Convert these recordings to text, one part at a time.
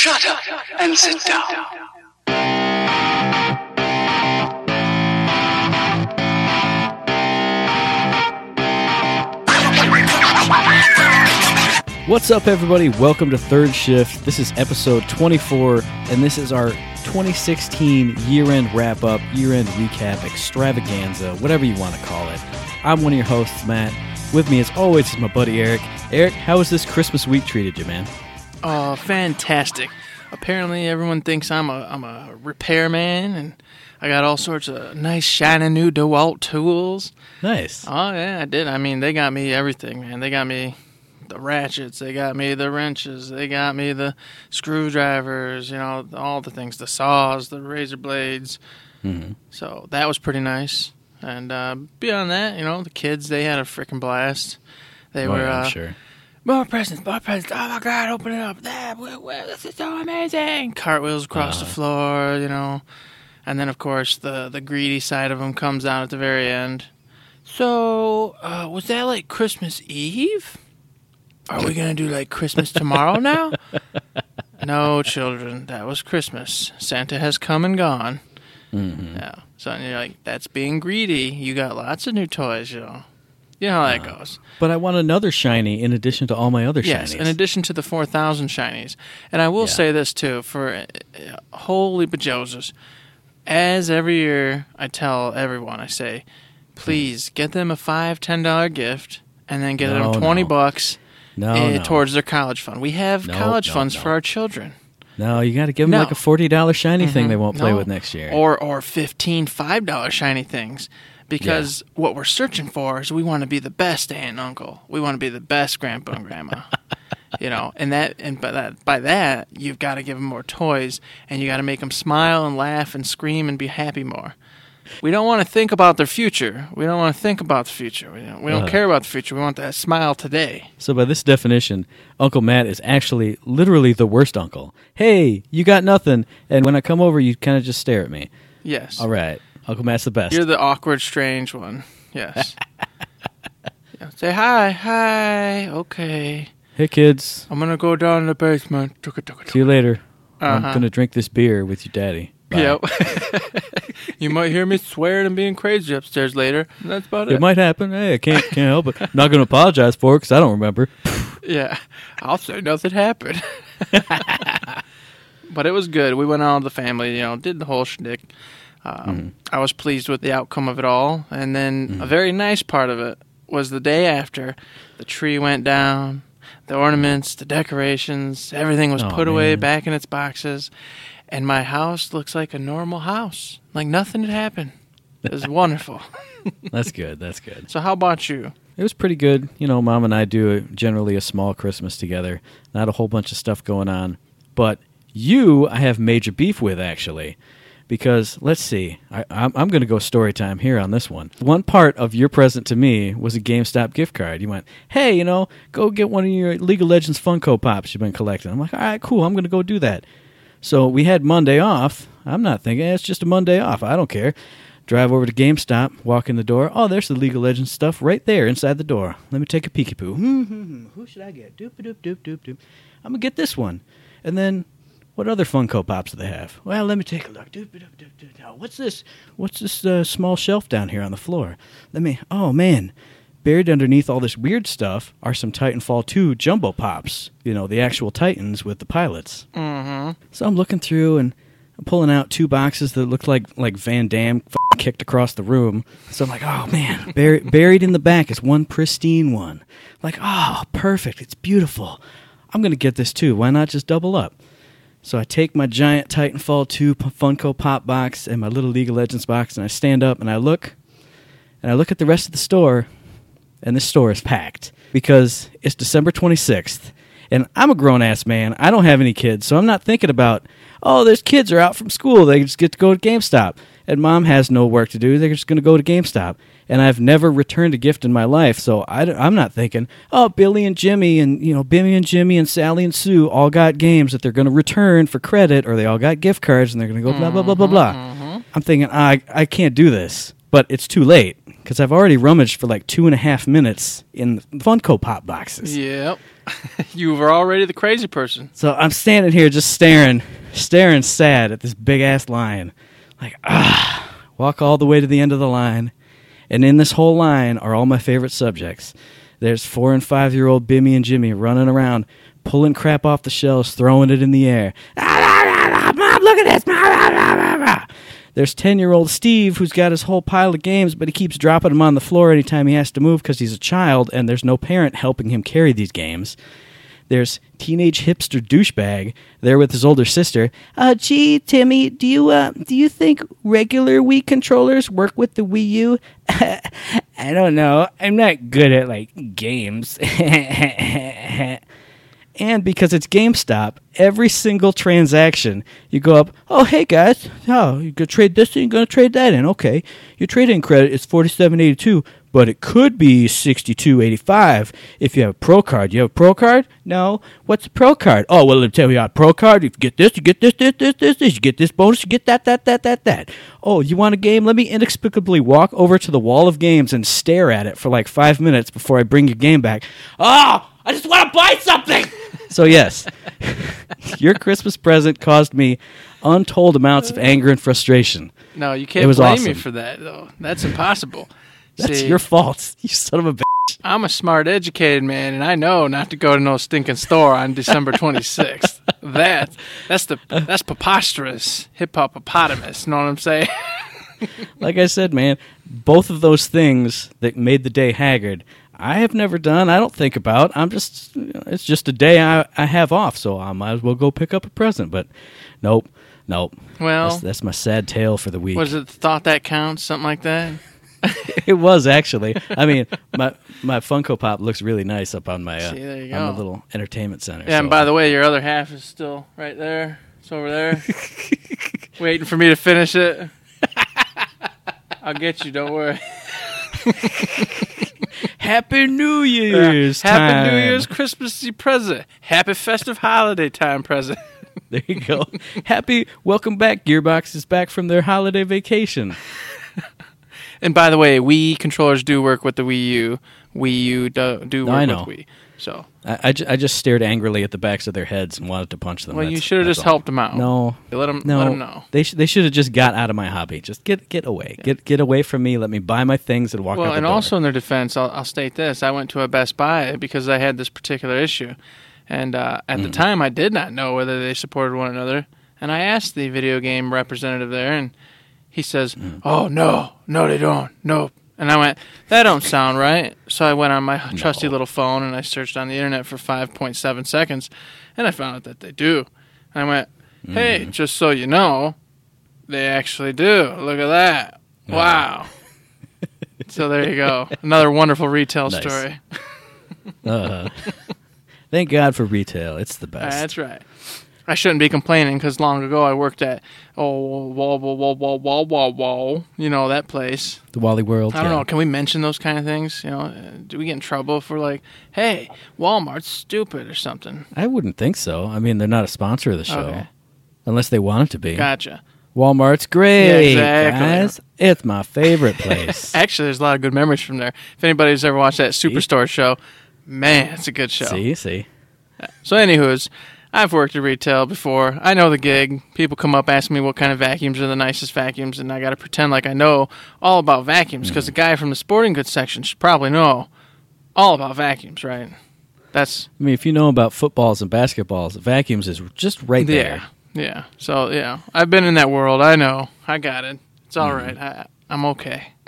Shut up and sit down. What's up, everybody? Welcome to Third Shift. This is episode 24, and this is our 2016 year end wrap up, year end recap, extravaganza, whatever you want to call it. I'm one of your hosts, Matt. With me, as always, is my buddy Eric. Eric, how has this Christmas week treated you, man? Oh, fantastic! Apparently, everyone thinks I'm a I'm a repairman, and I got all sorts of nice, shiny new DeWalt tools. Nice. Oh yeah, I did. I mean, they got me everything, man. They got me the ratchets, they got me the wrenches, they got me the screwdrivers, you know, all the things, the saws, the razor blades. Mm-hmm. So that was pretty nice. And uh, beyond that, you know, the kids they had a freaking blast. They Oh, were yeah, I'm uh, sure. More presents, more presents. Oh my God, open it up. That, this is so amazing. Cartwheels across the Uh-huh. floor, you know. And then, of course, the, the greedy side of him comes out at the very end. So, uh, was that like Christmas Eve? Are we going to do like Christmas tomorrow now? no, children. That was Christmas. Santa has come and gone. Mhm. Yeah. So you're like, that's being greedy. You got lots of new toys, you know. You know how that Uh-huh. goes. But I want another shiny in addition to all my other Yes, shinies. in addition to the 4,000 shinies. And I will Yeah. say this too for uh, holy bejoses. As every year I tell everyone, I say, please get them a five, ten dollar gift and then get No, them 20 no. bucks no, eh, no. towards their college fund. We have college funds for our children. no, you got to give them No. like a $40 shiny thing Mhm. they won't play No. with next year. Or or 15 five dollar shiny things. Because what we're searching for is we want to be the best aunt and uncle. We want to be the best grandpa and grandma. you know, and that and by that by that you've got to give them more toys and you got to make them smile and laugh and scream and be happy more. We don't want to think about their future. We don't want to think about the future. We don't, we don't Uh-huh. care about the future. We want that smile today. So by this definition, Uncle Matt is actually literally the worst uncle. Hey, you got nothing, and when I come over, you kind of just stare at me. Yes. All right, Uncle Matt's the best. You're the awkward, strange one. Yes. Yeah, Say hi, hi. Okay. hey kids, I'm gonna go down in the basement. see you later. I'm Uh-huh. gonna drink this beer with your daddy. Bye. Yep. you might hear me swearing and being crazy upstairs later. That's about it. It might happen. Hey, I can't can't help it. I'm not gonna apologize for it because I don't remember. Yeah, I'll say nothing happened. but it was good. We went out with the family, you know, did the whole shtick. Um, I was pleased with the outcome of it all. And then a very nice part of it was the day after the tree went down, the ornaments, the decorations, everything was Oh, put away back in its boxes. And my house looks like a normal house, like nothing had happened. It was wonderful. That's good. That's good. So, how about you? It was pretty good. You know, Mom and I do a, generally a small Christmas together. Not a whole bunch of stuff going on, but you, I have major beef with actually, because let's see, I, I'm, I'm going to go story time here on this one. One part of your present to me was a GameStop gift card. You went, hey, you know, go get one of your League of Legends Funko Pops you've been collecting. I'm like, all right, cool. I'm going to go do that. So we had Monday off. I'm not thinking eh, it's just a Monday off. I don't care. Drive over to GameStop, walk in the door. Oh, there's the League of Legends stuff right there inside the door. Let me take a peeky poo. Who should I get? Doop doop doop doop doop. I'm gonna get this one. And then, what other Funko Pops do they have? Well, let me take a look. What's this? What's this uh, small shelf down here on the floor? Let me. Oh man, buried underneath all this weird stuff are some Titanfall 2 jumbo pops. You know, the actual Titans with the pilots. Mm-hmm. So I'm looking through and I'm pulling out two boxes that look like like Van Damme f- kicked across the room. So I'm like, oh man, bur- buried in the back is one pristine one. Like, oh, perfect, it's beautiful. I'm gonna get this too. Why not just double up? So I take my giant Titanfall 2 Funko Pop box and my little League of Legends box, and I stand up and I look, and I look at the rest of the store, and the store is packed because it's December 26th. And I'm a grown ass man. I don't have any kids, so I'm not thinking about, oh, there's kids are out from school. They just get to go to GameStop. And mom has no work to do. They're just going to go to GameStop. And I've never returned a gift in my life, so I, am not thinking, oh, Billy and Jimmy and, you know, Bimmy and Jimmy and Sally and Sue all got games that they're going to return for credit, or they all got gift cards and they're going to go blah, blah, blah, blah, blah. Mm-hmm, mm-hmm. I'm thinking, I, I can't do this. But it's too late because I've already rummaged for like two and a half minutes in Funko Pop boxes. Yep. You were already the crazy person. So I'm standing here just staring, staring sad at this big ass line. Like, ah, walk all the way to the end of the line. And in this whole line are all my favorite subjects. There's four and five year old Bimmy and Jimmy running around, pulling crap off the shelves, throwing it in the air. Mom, look at this. There's 10 year old Steve who's got his whole pile of games, but he keeps dropping them on the floor anytime he has to move because he's a child and there's no parent helping him carry these games. There's teenage hipster douchebag there with his older sister. Uh, gee, Timmy, do you uh, do you think regular Wii controllers work with the Wii U? I don't know. I'm not good at like games. and because it's GameStop, every single transaction, you go up, oh, hey guys, oh, you gonna trade this in, you gonna trade that in. Okay, your trade-in credit is forty-seven eighty-two, but it could be sixty-two eighty-five if you have a Pro card. You have a Pro card? No. What's a Pro card? Oh, well, let me tell you, a Pro card, you get this, you get this, this, this, this, this, you get this bonus, you get that, that, that, that, that. Oh, you want a game? Let me inexplicably walk over to the wall of games and stare at it for like five minutes before I bring your game back. Oh, I just want to buy something. So yes, your Christmas present caused me untold amounts of anger and frustration. No, you can't It was blame awesome. me for that, though. That's impossible. That's See, your fault, you son of a bitch. I'm a smart, educated man, and I know not to go to no stinking store on December 26th. that that's the that's preposterous, hip hop hippopotamus. Know what I'm saying? Like I said, man, both of those things that made the day haggard, I have never done. I don't think about. I'm just, it's just a day I, I have off, so I might as well go pick up a present. But nope, nope. Well, That's, that's my sad tale for the week. was it thought that counts? Something like that. it was actually. I mean, my my Funko Pop looks really nice up on my uh, See, there you on the go. little entertainment center. Yeah, and by the way, your other half is still right there. It's over there, waiting for me to finish it. I'll get you. Don't worry. Happy New Year's! Happy New time. Year's Christmassy present. Happy festive holiday time present. There you go. Happy welcome back. Gearbox is back from their holiday vacation. And by the way, Wii controllers do work with the Wii U. Wii U do, do work I know. with Wii. So, I, I, ju- I just stared angrily at the backs of their heads and wanted to punch them. well, you That's- should have that's just all. helped them out. No, let them no, let them know. They sh- they should have just got out of my hobby. Just get get away. Get get away from me. Let me buy my things and walk out Well, the and door. also in their defense, I'll, I'll state this: I went to a Best Buy because I had this particular issue, and uh, at the Mm. time, I did not know whether they supported one another. And I asked the video game representative there, and he says, Mm. "Oh no, no, they don't, no." And I went, "That don't sound right." So I went on my trusty little phone and I searched on the internet for 5.7 seconds, and I found out that they do. And I went, "Hey, Mm. just so you know, they actually do. Look at that! Wow." So there you go. Another wonderful retail Nice. story. Uh, thank God for retail. It's the best. That's right. I shouldn't be complaining because long ago I worked at oh wall wall wall wall wall wall wall. You know that place. the Wally World. I don't yeah. know. Can we mention those kind of things? You know, do we get in trouble if we're like, hey, Walmart's stupid or something? I wouldn't think so. I mean, they're not a sponsor of the show, Okay. unless they want it to be. Gotcha. Walmart's great, Yeah, exactly. guys. It's my favorite place. Actually, there's a lot of good memories from there. If anybody's ever watched that Superstore show, man, it's a good show. see, see. So, anywho's, I've worked at retail before. I know the gig. People come up asking me what kind of vacuums are the nicest vacuums, and I got to pretend like I know all about vacuums because the mm-hmm. guy from the sporting goods section should probably know all about vacuums, right? That's I mean, if you know about footballs and basketballs, vacuums is just right there. yeah. yeah. So yeah, I've been in that world. I know. I got it. It's all mm-hmm. right. I, I'm okay.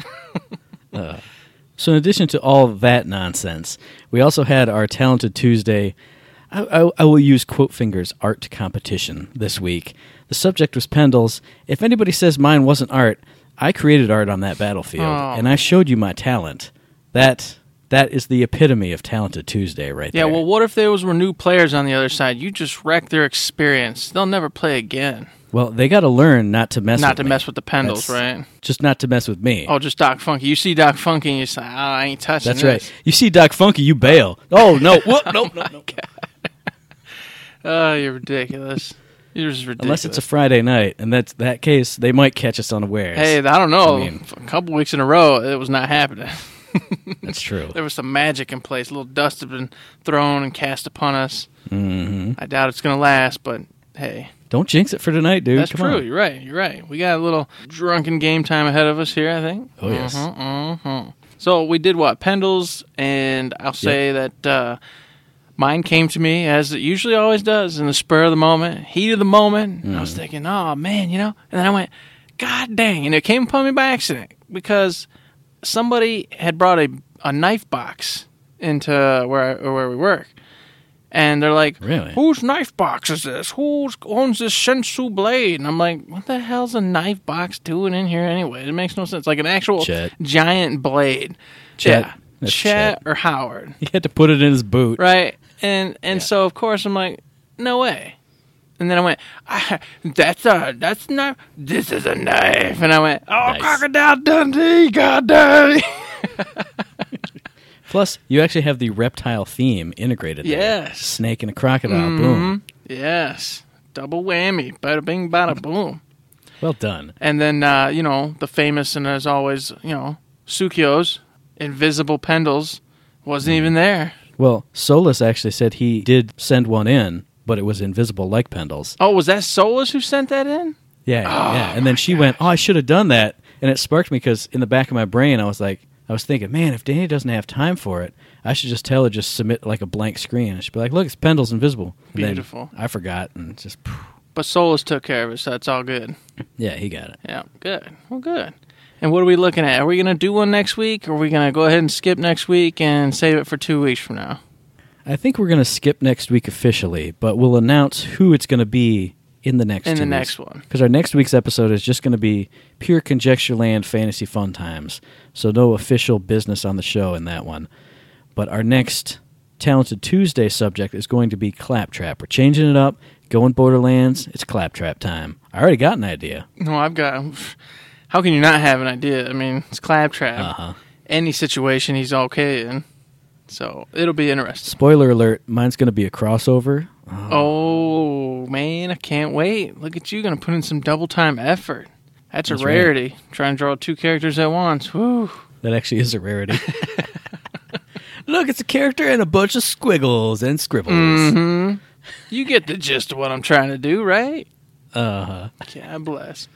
Uh, so, in addition to all that nonsense, we also had our Talented Tuesday. I, I, I will use quote fingers art competition this week. The subject was Pendles. If anybody says mine wasn't art, I created art on that battlefield, Oh. and I showed you my talent. That that is the epitome of Talented Tuesday, right Yeah. there. Yeah. Well, what if there was were new players on the other side? You just wrecked their experience. They'll never play again. well, they got to learn not to mess. Not with to me. mess with the Pendles, That's- right? Just not to mess with me. Oh, just Doc Funky. You see Doc Funky and you say, oh, I ain't touching That's this. right. You see Doc Funky, you bail. Oh no! Whoop! No! No! No! Oh, you're ridiculous. You're just ridiculous. Unless it's a Friday night, and that's that case, they might catch us unawares. Hey, I don't know. I mean- a couple weeks in a row, it was not happening. That's true. There was some magic in place. A little dust had been thrown and cast upon us. Mm-hmm. I doubt it's going to last, but hey, Don't jinx it for tonight, dude. that's Come true. on. You're right. You're right. We got a little drunken game time ahead of us here, I think. Oh, yes. Mhm. So we did what? Pendles, and I'll say that uh, mine came to me as it usually always does in the spur of the moment, heat of the moment. And I Mm. was thinking, oh man, you know, and then I went, God dang, and it came upon me by accident because somebody had brought a, a knife box into where I, where we work. And they're like, Really? Whose knife box is this? Who owns this Shensu blade? And I'm like, what the hell's a knife box doing in here anyway? It makes no sense. Like an actual Chet. giant blade. Chet. Yeah. Chet, Chet. or Howard. He had to put it in his boot. Right. And and so of course I'm like, no way. And then I went, ah, that's a that's not this is a knife. And I went, oh Nice. crocodile Dundee, god dang. Plus, you actually have the reptile theme integrated. there. Snake and a crocodile. Mm-hmm. Boom. yes. Double whammy. Bada bing bada boom. Well done. And then uh, you know, the famous and as always, you know, Sukio's invisible pendles wasn't even there. Well, Solus actually said he did send one in, but it was invisible like Pendles. Oh, was that Solus who sent that in? Yeah, yeah. Oh, and then she went, "Oh, I should have done that." And it sparked me because in the back of my brain, I was like, I was thinking, man, if Danny doesn't have time for it, I should just tell her just submit like a blank screen. And she'd be like, "Look, it's Pendles invisible." And Beautiful. I forgot and just, But Solus took care of it, so that's all good. yeah, he got it. Yeah, good. Well, good. And what are we looking at? Are we going to do one next week, or are we going to go ahead and skip next week and save it for two weeks from now? I think we're gonna skip next week officially, but we'll announce who it's gonna be in the next In the two next one. because our next week's episode is just going to be pure conjecture land fantasy fun times so no official business on the show in that one but our next talented tuesday subject is going to be claptrap we're changing it up going borderlands it's claptrap time i already got an idea No, I've got. How can you not have an idea? I mean, it's Claptrap. uh-huh Any situation he's okay in. So it'll be interesting. spoiler alert mine's going to be a crossover Oh, man, I can't wait. Look at you going to put in some double time effort. That's, That's a right. rarity. Trying to draw two characters at once. Woo. that actually is a rarity look it's a character and a bunch of squiggles and scribbles Mm-hmm. You get the gist of what I'm trying to do, right? uh-huh God bless.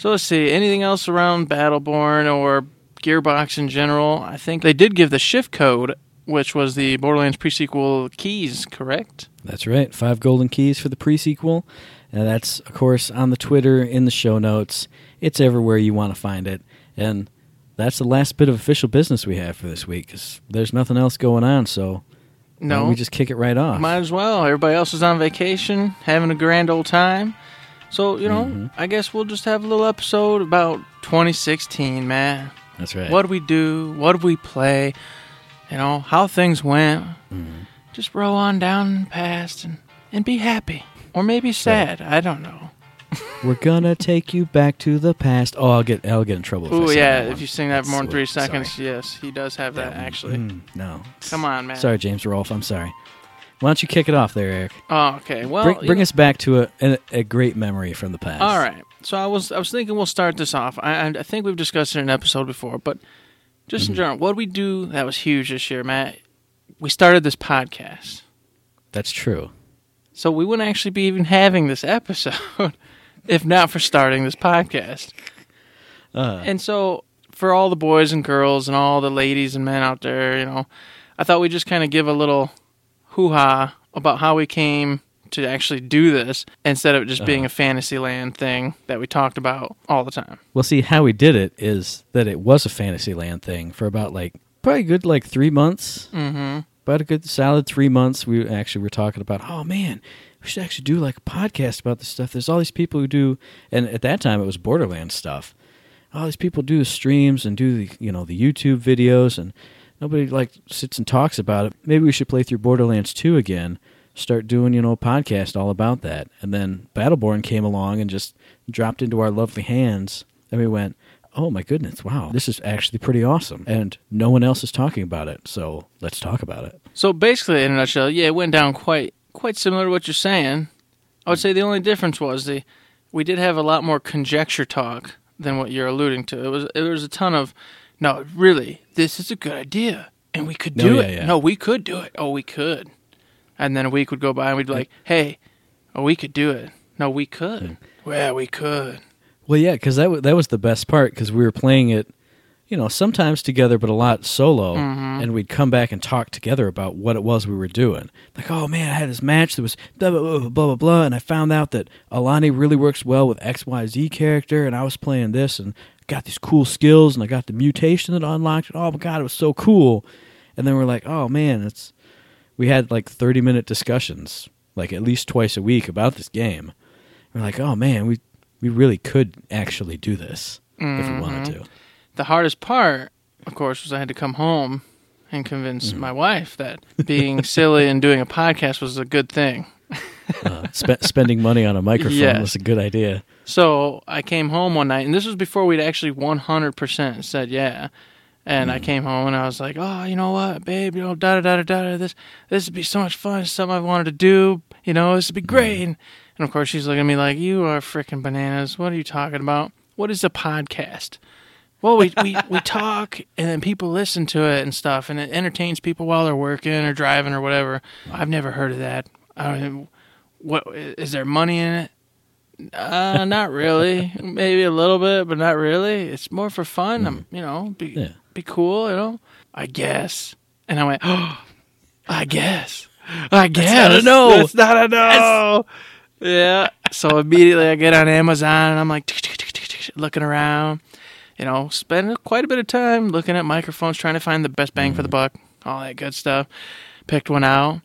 So let's see. Anything else around Battleborn or Gearbox in general? I think they did give the shift code, which was the Borderlands prequel keys, correct? That's right. Five golden keys for the prequel. And that's, of course, on the Twitter, in the show notes. It's everywhere you want to find it. And that's the last bit of official business we have for this week because there's nothing else going on. So No. we just kick it right off. Might as well. Everybody else is on vacation, having a grand old time. So, you know, Mm-hmm. I guess we'll just have a little episode about 2016, man. that's right. What we do? What we play? You know, how things went. Mm-hmm. Just roll on down past and, and be happy. Or maybe sad. I don't know. We're gonna take you back to the past. Oh, I'll get I'll get in trouble. Oh yeah, that if you sing that for That's more than three sorry. seconds, yes, he does have that, actually. Mm, no. Come on, man. Sorry, James Rolfe. I'm sorry. Why don't you kick it off there, Eric? Oh, okay. Well, bring bring us back to a, a a great memory from the past. All right. So I was I was thinking we'll start this off. I I think we've discussed it in an episode before, but just Mm-hmm. in general, what did we do that was huge this year, Matt? We started this podcast, That's true. so we wouldn't actually be even having this episode if not for starting this podcast. Uh, And so, for all the boys and girls and all the ladies and men out there, you know, I thought we'd just kind of give a little hoo ha about how we came to actually do this instead of it just being a Fantasyland thing that we talked about all the time. Well, see, how we did it is that it was a Fantasyland thing for about like probably a good like three months. Mm-hmm. About a good solid three months. We actually were talking about, oh man, we should actually do like a podcast about this stuff. There's all these people who do, and at that time it was Borderlands stuff. All these people do the streams and do the you know the YouTube videos, and nobody like sits and talks about it. Maybe we should play through Borderlands two again. Start doing you know a podcast all about that, and then Battleborn came along and just dropped into our lovely hands, and we went, oh my goodness, wow, this is actually pretty awesome. And no one else is talking about it, so let's talk about it. So basically, in a nutshell, yeah, it went down quite quite similar to what you're saying. I would say the only difference was the we did have a lot more conjecture talk than what you're alluding to. It was there was a ton of no, really, this is a good idea, and we could No, do yeah, it. yeah. No, we could do it. Oh, we could. And then a week would go by, and we'd be like, hey, oh, we could do it. No, we could. Well, we could. Well, yeah, because that w- that was the best part because we were playing it, you know, sometimes together, but a lot solo, mm-hmm. and we'd come back and talk together about what it was we were doing. Like, oh man, I had this match that was blah blah blah blah blah, blah and I found out that Alani really works well with X Y Z character, and I was playing this and got these cool skills, and I got the mutation that unlocked. it. Oh my god, it was so cool! And then we're like, oh man, it's we had like thirty minute discussions, like at least twice a week about this game. We're like, oh man, we we really could actually do this if we wanted to. The hardest part, of course, was I had to come home and convince Mm-hmm. my wife that being silly and doing a podcast was a good thing. Uh, spe- spending money on a microphone Yes. was a good idea. So I came home one night, and this was before we'd actually 100% said yeah. And I came home and I was like, oh, you know what, babe, you know, da da da da da. This this would be so much fun. It's something I wanted to do. You know, this would be great. And, and of course, she's looking at me like, you are freaking bananas. What are you talking about? What is a podcast? Well, we, we, we talk and then people listen to it and stuff, and it entertains people while they're working or driving or whatever. I've never heard of that. I don't. What is there money in it? Uh, not really. Maybe a little bit, but not really. It's more for fun. I'm, you know, be Yeah. be cool. You know, I guess. And I went, oh, I guess. I guess. not a no. That's not a no. Yeah. So immediately I get on Amazon and I'm like looking around. You know, spend quite a bit of time looking at microphones, trying to find the best bang for the buck, all that good stuff. Picked one out,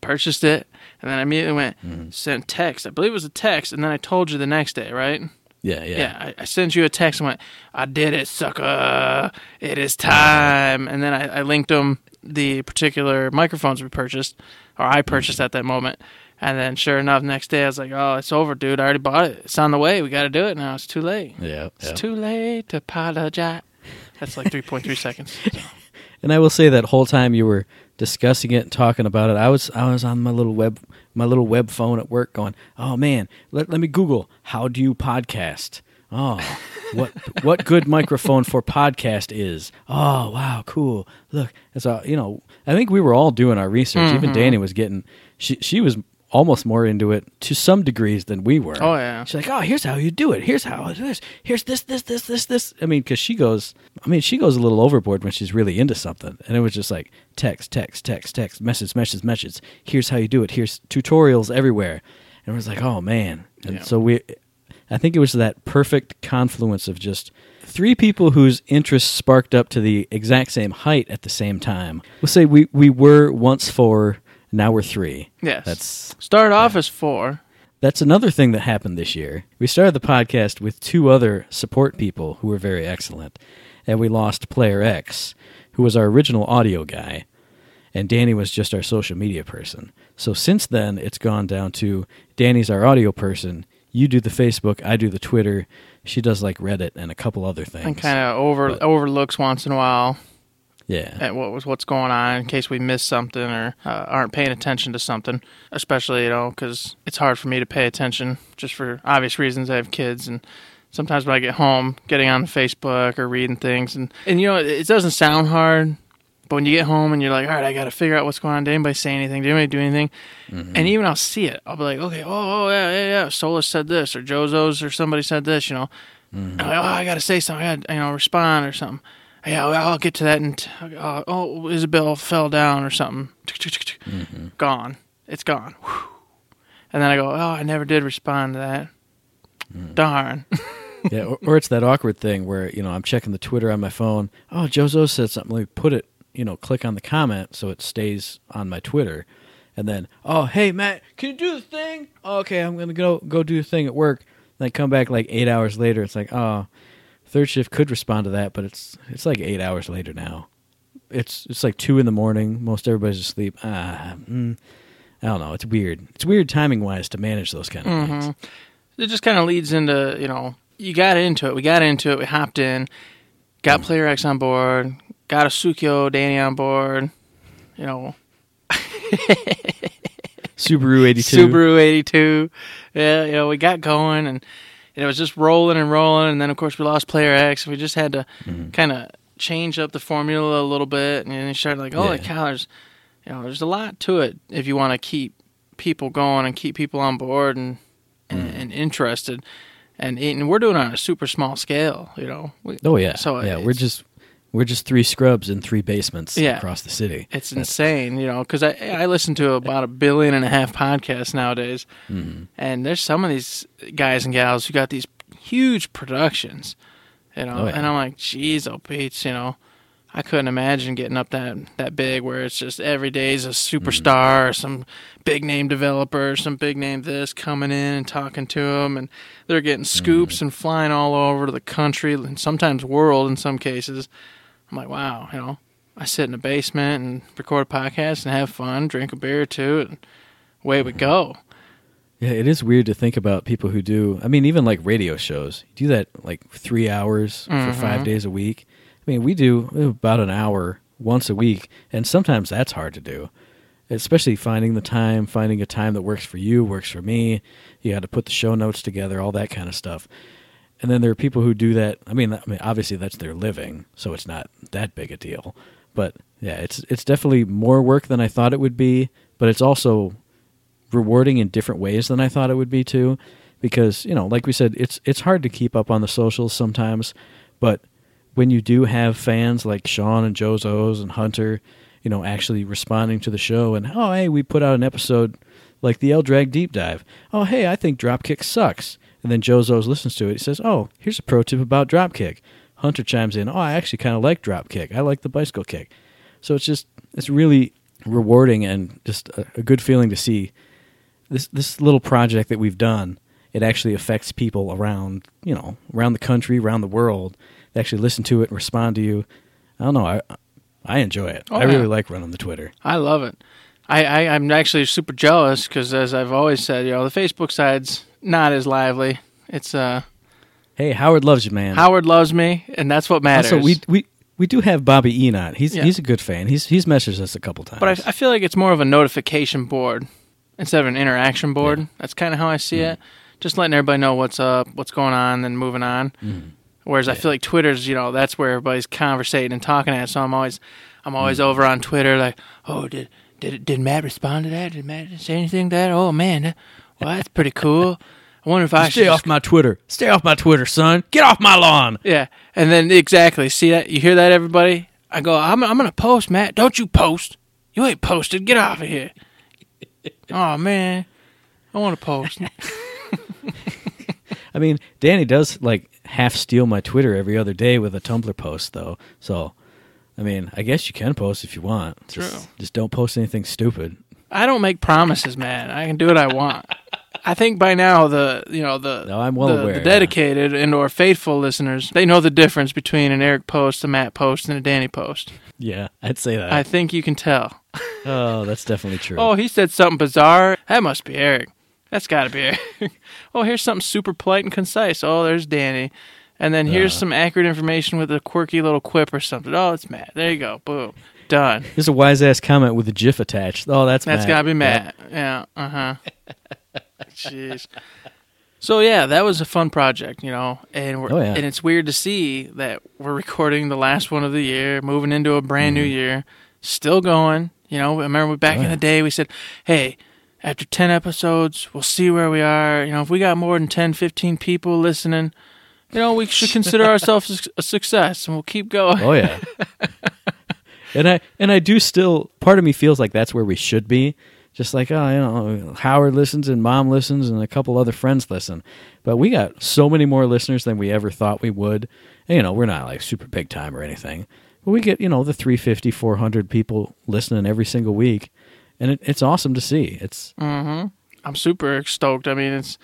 purchased it, and then I immediately went mm-hmm. sent text. I believe it was a text, and then I told you the next day, right? Yeah, yeah. Yeah, I, I sent you a text and went, I did it, sucker. It is time. And then I, I linked them the particular microphones we purchased, or I purchased mm-hmm. at that moment. And then sure enough, next day I was like, oh, it's over, dude. I already bought it. It's on the way. We got to do it now. It's too late. Yeah, It's yeah. too late to apologize. That's like 3.3 seconds. And I will say that whole time you were discussing it and talking about it, I was I was on my little web my little web phone at work going, "Oh man, let let me Google how do you podcast." Oh, what what good microphone for podcast is? Oh, wow, cool. Look, a you know, I think we were all doing our research. Even mm-hmm. Danny was getting she she was almost more into it to some degrees than we were. Oh, yeah. She's like, "Oh, here's how you do it. Here's how it is. Here's this, this, this, this, this." I mean, because she goes, I mean, she goes a little overboard when she's really into something, and it was just like text, text, text, text, message, message, message. Here's how you do it. Here's tutorials everywhere, and it was like, "Oh man!" And Yeah. so we, I think it was that perfect confluence of just three people whose interests sparked up to the exact same height at the same time. We'll say we we were once four, now we're three. Yes. That's Started off as four. that's another thing that happened this year. We started the podcast with two other support people who were very excellent, and we lost Player X, who was our original audio guy, and Danny was just our social media person. So since then, it's gone down to Danny's our audio person. You do the Facebook, I do the Twitter. She does like Reddit and a couple other things. And kind of over But- overlooks once in a while yeah, at what was what's going on in case we miss something or uh, aren't paying attention to something. Especially you know because it's hard for me to pay attention just for obvious reasons. I have kids and. Sometimes when I get home, getting on Facebook or reading things, and, and you know, it, it doesn't sound hard, but when you get home and you're like, all right, I got to figure out what's going on. Did anybody say anything? Did anybody do anything? And even I'll see it. I'll be like, okay, oh, oh yeah, yeah, yeah. Solus said this, or Jozo's, or somebody said this, you know. I'm like, oh, I got to say something. I got to, you know, respond or something. Yeah, well, I'll get to that. And uh, oh, Isabel fell down or something. Gone. It's gone. Whew. And then I go, oh, I never did respond to that. Darn. yeah, or, or it's that awkward thing where you know I'm checking the Twitter on my phone. Oh, Jozo said something. Let me put it. You know, click on the comment so it stays on my Twitter, and then oh hey Matt, can you do the thing? Oh, okay, I'm gonna go go do the thing at work. Then I come back like eight hours later. It's like oh, third shift could respond to that, but it's it's like eight hours later now. It's it's like two in the morning. Most everybody's asleep. Ah, mm, I don't know. It's weird. It's weird timing wise to manage those kind of things. it just kind of leads into you know you got into it we got into it we hopped in got player x on board got a sukyo danny on board you know Subaru eighty two. subaru 82 yeah you know we got going and it was just rolling and rolling and then of course we lost player x we just had to kind of change up the formula a little bit, and then started like, oh, Yeah. cow, there's, you know, there's a lot to it if you want to keep people going and keep people on board and and, Mm. and interested. And, and we're doing it on a super small scale, you know. We, Oh yeah. So yeah, we're just we're just three scrubs in three basements Yeah. across the city. It's insane, you know, because I I listen to about a billion and a half podcasts nowadays, Mm-hmm. and there's some of these guys and gals who got these huge productions, you know, Oh, yeah. and I'm like, geez, oh Pete's, you know, I couldn't imagine getting up that that big where it's just every day's a superstar, or some big name developer, some big name this coming in and talking to them, and they're getting scoops and flying all over the country and sometimes world in some cases. I'm like, wow, you know, I sit in the basement and record a podcast and have fun, drink a beer or two, and away we go. Yeah, it is weird to think about people who do. I mean, even like radio shows, you do that like three hours for Mm-hmm. five days a week. I mean, we do about an hour once a week, and sometimes that's hard to do. Especially finding the time, finding a time that works for you, works for me. You got to put the show notes together, all that kind of stuff. And then there are people who do that. I mean, I mean, obviously that's their living, so it's not that big a deal. But yeah, it's it's definitely more work than I thought it would be. But it's also rewarding in different ways than I thought it would be too. Because you know, like we said, it's it's hard to keep up on the socials sometimes. But when you do have fans like Sean and Joe's O's and Hunter, you know, actually responding to the show and oh hey, we put out an episode like the L Drag Deep Dive. Oh hey, I think Dropkick sucks. And then Joe Zo's listens to it. He says, "Oh, here's a pro tip about Dropkick." Hunter chimes in, "Oh, I actually kind of like Dropkick. I like the bicycle kick." So it's just it's really rewarding and just a, a good feeling to see this this little project that we've done. It actually affects people around you know around the country, around the world. They actually listen to it and respond to you. I don't know. I I enjoy it. Oh, I really yeah. like running the Twitter. I love it. I, I I'm actually super jealous because, as I've always said, you know, the Facebook side's not as lively. It's uh, Hey, Howard loves you, man. Howard loves me, and that's what matters. Also, we we we do have Bobby Enot. He's Yeah. he's a good fan. He's he's messaged us a couple times. but I, I feel like it's more of a notification board instead of an interaction board. That's kind of how I see Mm. it. Just letting everybody know what's up, what's going on, then moving on. Mm. Whereas I feel like Twitter's, you know, that's where everybody's conversating and talking at. So I'm always, I'm always Mm. over on Twitter, like, oh, did did did Matt respond to that? Did Matt say anything to that? Oh man, that- well that's pretty cool. I wonder if I should Stay just off my Twitter. Stay off my Twitter, son. Get off my lawn. Yeah, and then exactly. See that? You hear that, everybody? I go. I'm. I'm gonna post, Matt. Don't you post? You ain't posted. Get off of here. oh man, I want to post. I mean, Danny does like half steal my Twitter every other day with a Tumblr post, though. So, I mean, I guess you can post if you want. Just, True. just don't post anything stupid. I don't make promises, man. I can do what I want. I think by now the you know the No, I'm well the, aware, the yeah. dedicated and or faithful listeners they know the difference between an Eric post, a Matt post, and a Danny post. Yeah, I'd say that. I think you can tell. oh, that's definitely true. Oh, he said something bizarre. That must be Eric. That's got to be Eric. oh, here's something super polite and concise. Oh, there's Danny. And then here's Uh. some accurate information with a quirky little quip or something. Oh, it's Matt. There you go. Boom. Done. Here's a wise ass comment with a GIF attached. Oh, that's That's Matt. got to be Yep. Matt. Yeah. Uh huh. Jeez. So yeah, that was a fun project, you know, and we're Oh, yeah. and it's weird to see that we're recording the last one of the year, moving into a brand new year, still going. You know, I remember back Mm-hmm. Oh, in the day we said, "Hey, after 10 episodes, we'll see where we are. You know, if we got more than 10, 15 people listening, you know, we should consider ourselves a success and we'll keep going." Oh yeah. and I and I do still. Part of me feels like that's where we should be. Just like oh, you know, Howard listens and Mom listens and a couple other friends listen, but we got so many more listeners than we ever thought we would. And, you know, we're not like super big time or anything, but we get you know the 350, 400 people listening every single week, and it, it's awesome to see. It's mm-hmm. I'm super stoked. I mean, it's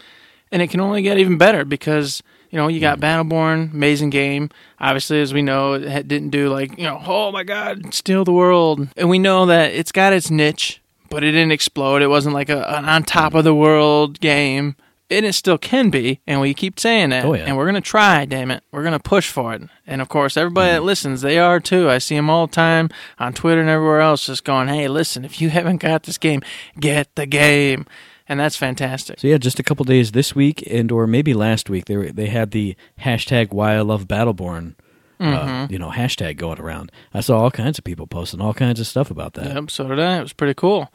and it can only get even better because you know you got mm-hmm. Battleborn, amazing game. Obviously, as we know, it didn't do like you know, oh my god, steal the world. And we know that it's got its niche, but it didn't explode. It wasn't like a, an on top of the world game. And it still can be, and we keep saying that. Oh, yeah. And we're gonna try, damn it. We're gonna push for it. And of course, everybody that mm. listens, they are too. I see them all the time on Twitter and everywhere else, just going, "Hey, listen, if you haven't got this game, get the game." And that's fantastic. So yeah, just a couple days this week and or maybe last week they were, they had the hashtag Why I Love Battleborn uh, you know hashtag going around. I saw all kinds of people posting all kinds of stuff about that. Yep, so did I. It was pretty cool.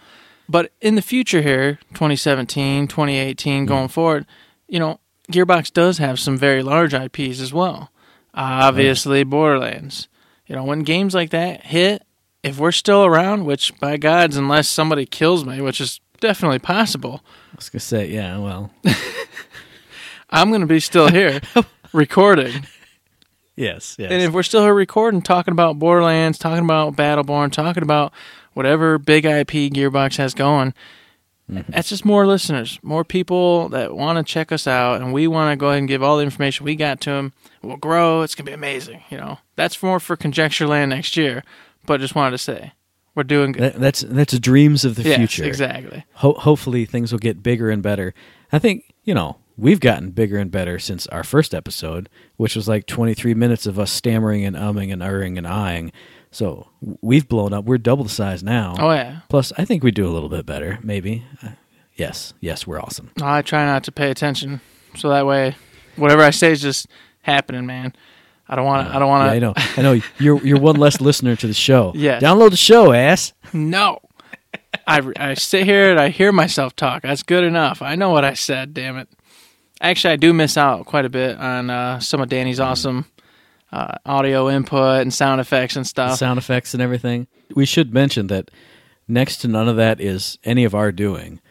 But in the future here, 2017, 2018, going forward, you know, Gearbox does have some very large IPs as well. Obviously, Borderlands. You know, when games like that hit, if we're still around, which by gods, unless somebody kills me, which is definitely possible, I was gonna say, yeah, well, I'm going to be still here recording. Yes, yes. And if we're still here recording, talking about Borderlands, talking about Battleborn, talking about whatever big IP Gearbox has going, mm-hmm. that's just more listeners, more people that want to check us out, and we want to go ahead and give all the information we got to them. We'll grow. It's gonna be amazing. You know, that's more for Conjecture Land next year. But just wanted to say, we're doing good. That- that's that's dreams of the yes, future. exactly. Ho- hopefully, things will get bigger and better. I think you know we've gotten bigger and better since our first episode, which was like 23 minutes of us stammering and umming and erring and eyeing. So we've blown up. We're double the size now. Oh yeah. Plus, I think we do a little bit better, maybe. Uh, yes, yes, we're awesome. I try not to pay attention, so that way, whatever I say is just happening, man. I don't want to. I don't want Yeah, I to. know. I know. You're you're one less listener to the show. Yes. Download the show, ass. No. I, I sit here and I hear myself talk. That's good enough. I know what I said, damn it. Actually, I do miss out quite a bit on uh, some of Danny's awesome uh, audio input and sound effects and stuff. sound effects and everything. We should mention that next to none of that is any of our doing.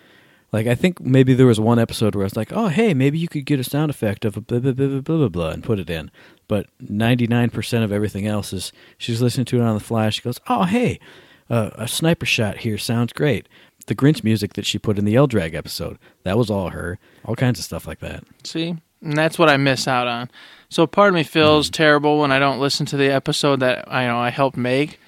Like I think maybe there was one episode where I was like, "Oh, hey, maybe you could get a sound effect of a blah blah blah blah blah, blah, blah and put it in." But ninety nine percent of everything else is she's listening to it on the fly. She goes, "Oh, hey, uh, a sniper shot here sounds great." The Grinch music that she put in the L Eldrag episode that was all her. All kinds of stuff like that. See? And that's what I miss out on. So part of me feels hmm. terrible when I don't listen to the episode that I know I helped make.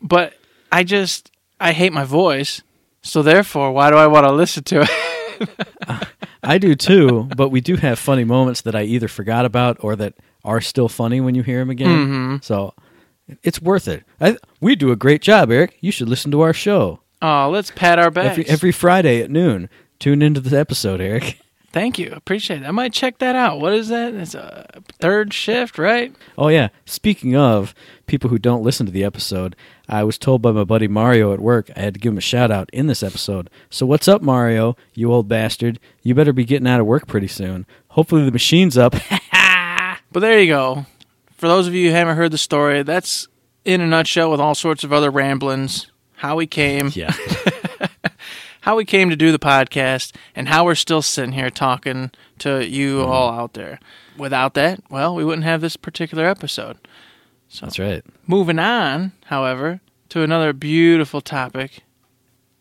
But I just I hate my voice. So therefore, why do I want to listen to it? I do too, but we do have funny moments that I either forgot about or that are still funny when you hear them again. Mm-hmm. So it's worth it. I, we do a great job, Eric. You should listen to our show Oh, let's pat our backs. every, every Friday at noon. Tune into the episode, Eric. Thank you. Appreciate it. I might check that out. What is that? It's a third shift, right? Oh yeah. Speaking of people who don't listen to the episode, I was told by my buddy Mario at work I had to give him a shout out in this episode. So what's up, Mario? You old bastard! You better be getting out of work pretty soon. Hopefully the machine's up. But there you go. For those of you who haven't heard the story, that's in a nutshell with all sorts of other ramblings. How we came, yeah. how we came to do the podcast, and how we're still sitting here talking to you mm-hmm. all out there. Without that, well, we wouldn't have this particular episode. So That's right. Moving on, however, to another beautiful topic.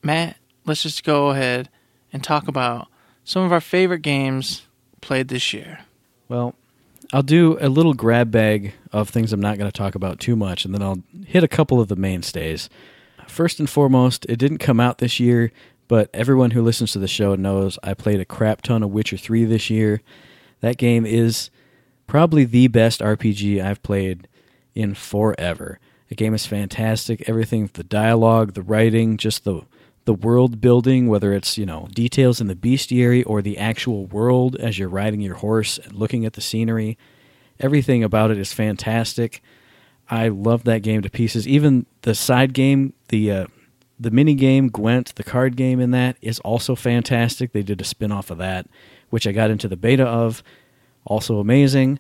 Matt, let's just go ahead and talk about some of our favorite games played this year. Well, I'll do a little grab bag of things I'm not going to talk about too much, and then I'll hit a couple of the mainstays. First and foremost, it didn't come out this year, but everyone who listens to the show knows I played a crap ton of Witcher 3 this year. That game is probably the best RPG I've played in forever. The game is fantastic. Everything, the dialogue, the writing, just the the world building, whether it's you know details in the bestiary or the actual world as you're riding your horse and looking at the scenery, everything about it is fantastic. I love that game to pieces. Even the side game, the uh, the mini game Gwent, the card game in that is also fantastic. They did a spin off of that, which I got into the beta of, also amazing.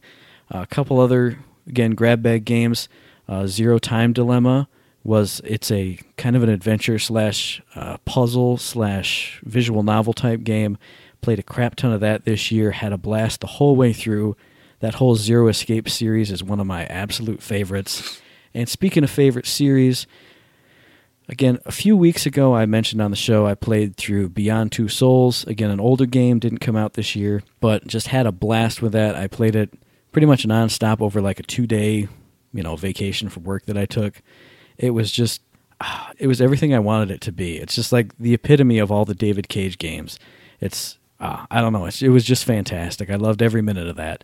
a couple other again grab bag games. Uh, Zero Time Dilemma was it's a kind of an adventure slash uh, puzzle slash visual novel type game. Played a crap ton of that this year. Had a blast the whole way through. That whole Zero Escape series is one of my absolute favorites. And speaking of favorite series, again, a few weeks ago I mentioned on the show I played through Beyond Two Souls. Again, an older game, didn't come out this year, but just had a blast with that. I played it pretty much nonstop over like a two day, you know, vacation from work that I took. It was just, ah, it was everything I wanted it to be. It's just like the epitome of all the David Cage games. It's, uh, I don't know, it's, it was just fantastic. I loved every minute of that.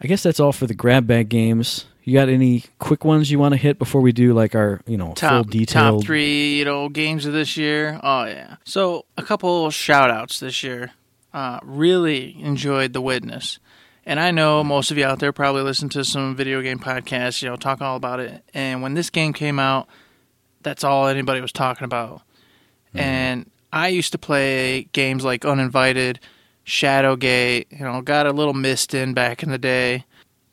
I guess that's all for the grab bag games. You got any quick ones you want to hit before we do like our, you know, full top detailed? top three you know games of this year. Oh yeah. So a couple shout outs this year. Uh, really enjoyed The Witness, And I know most of you out there probably listen to some video game podcasts, you know, talk all about it. And when this game came out, that's all anybody was talking about. And I used to play games like Uninvited, Shadowgate, you know, got a little Myst in back in the day.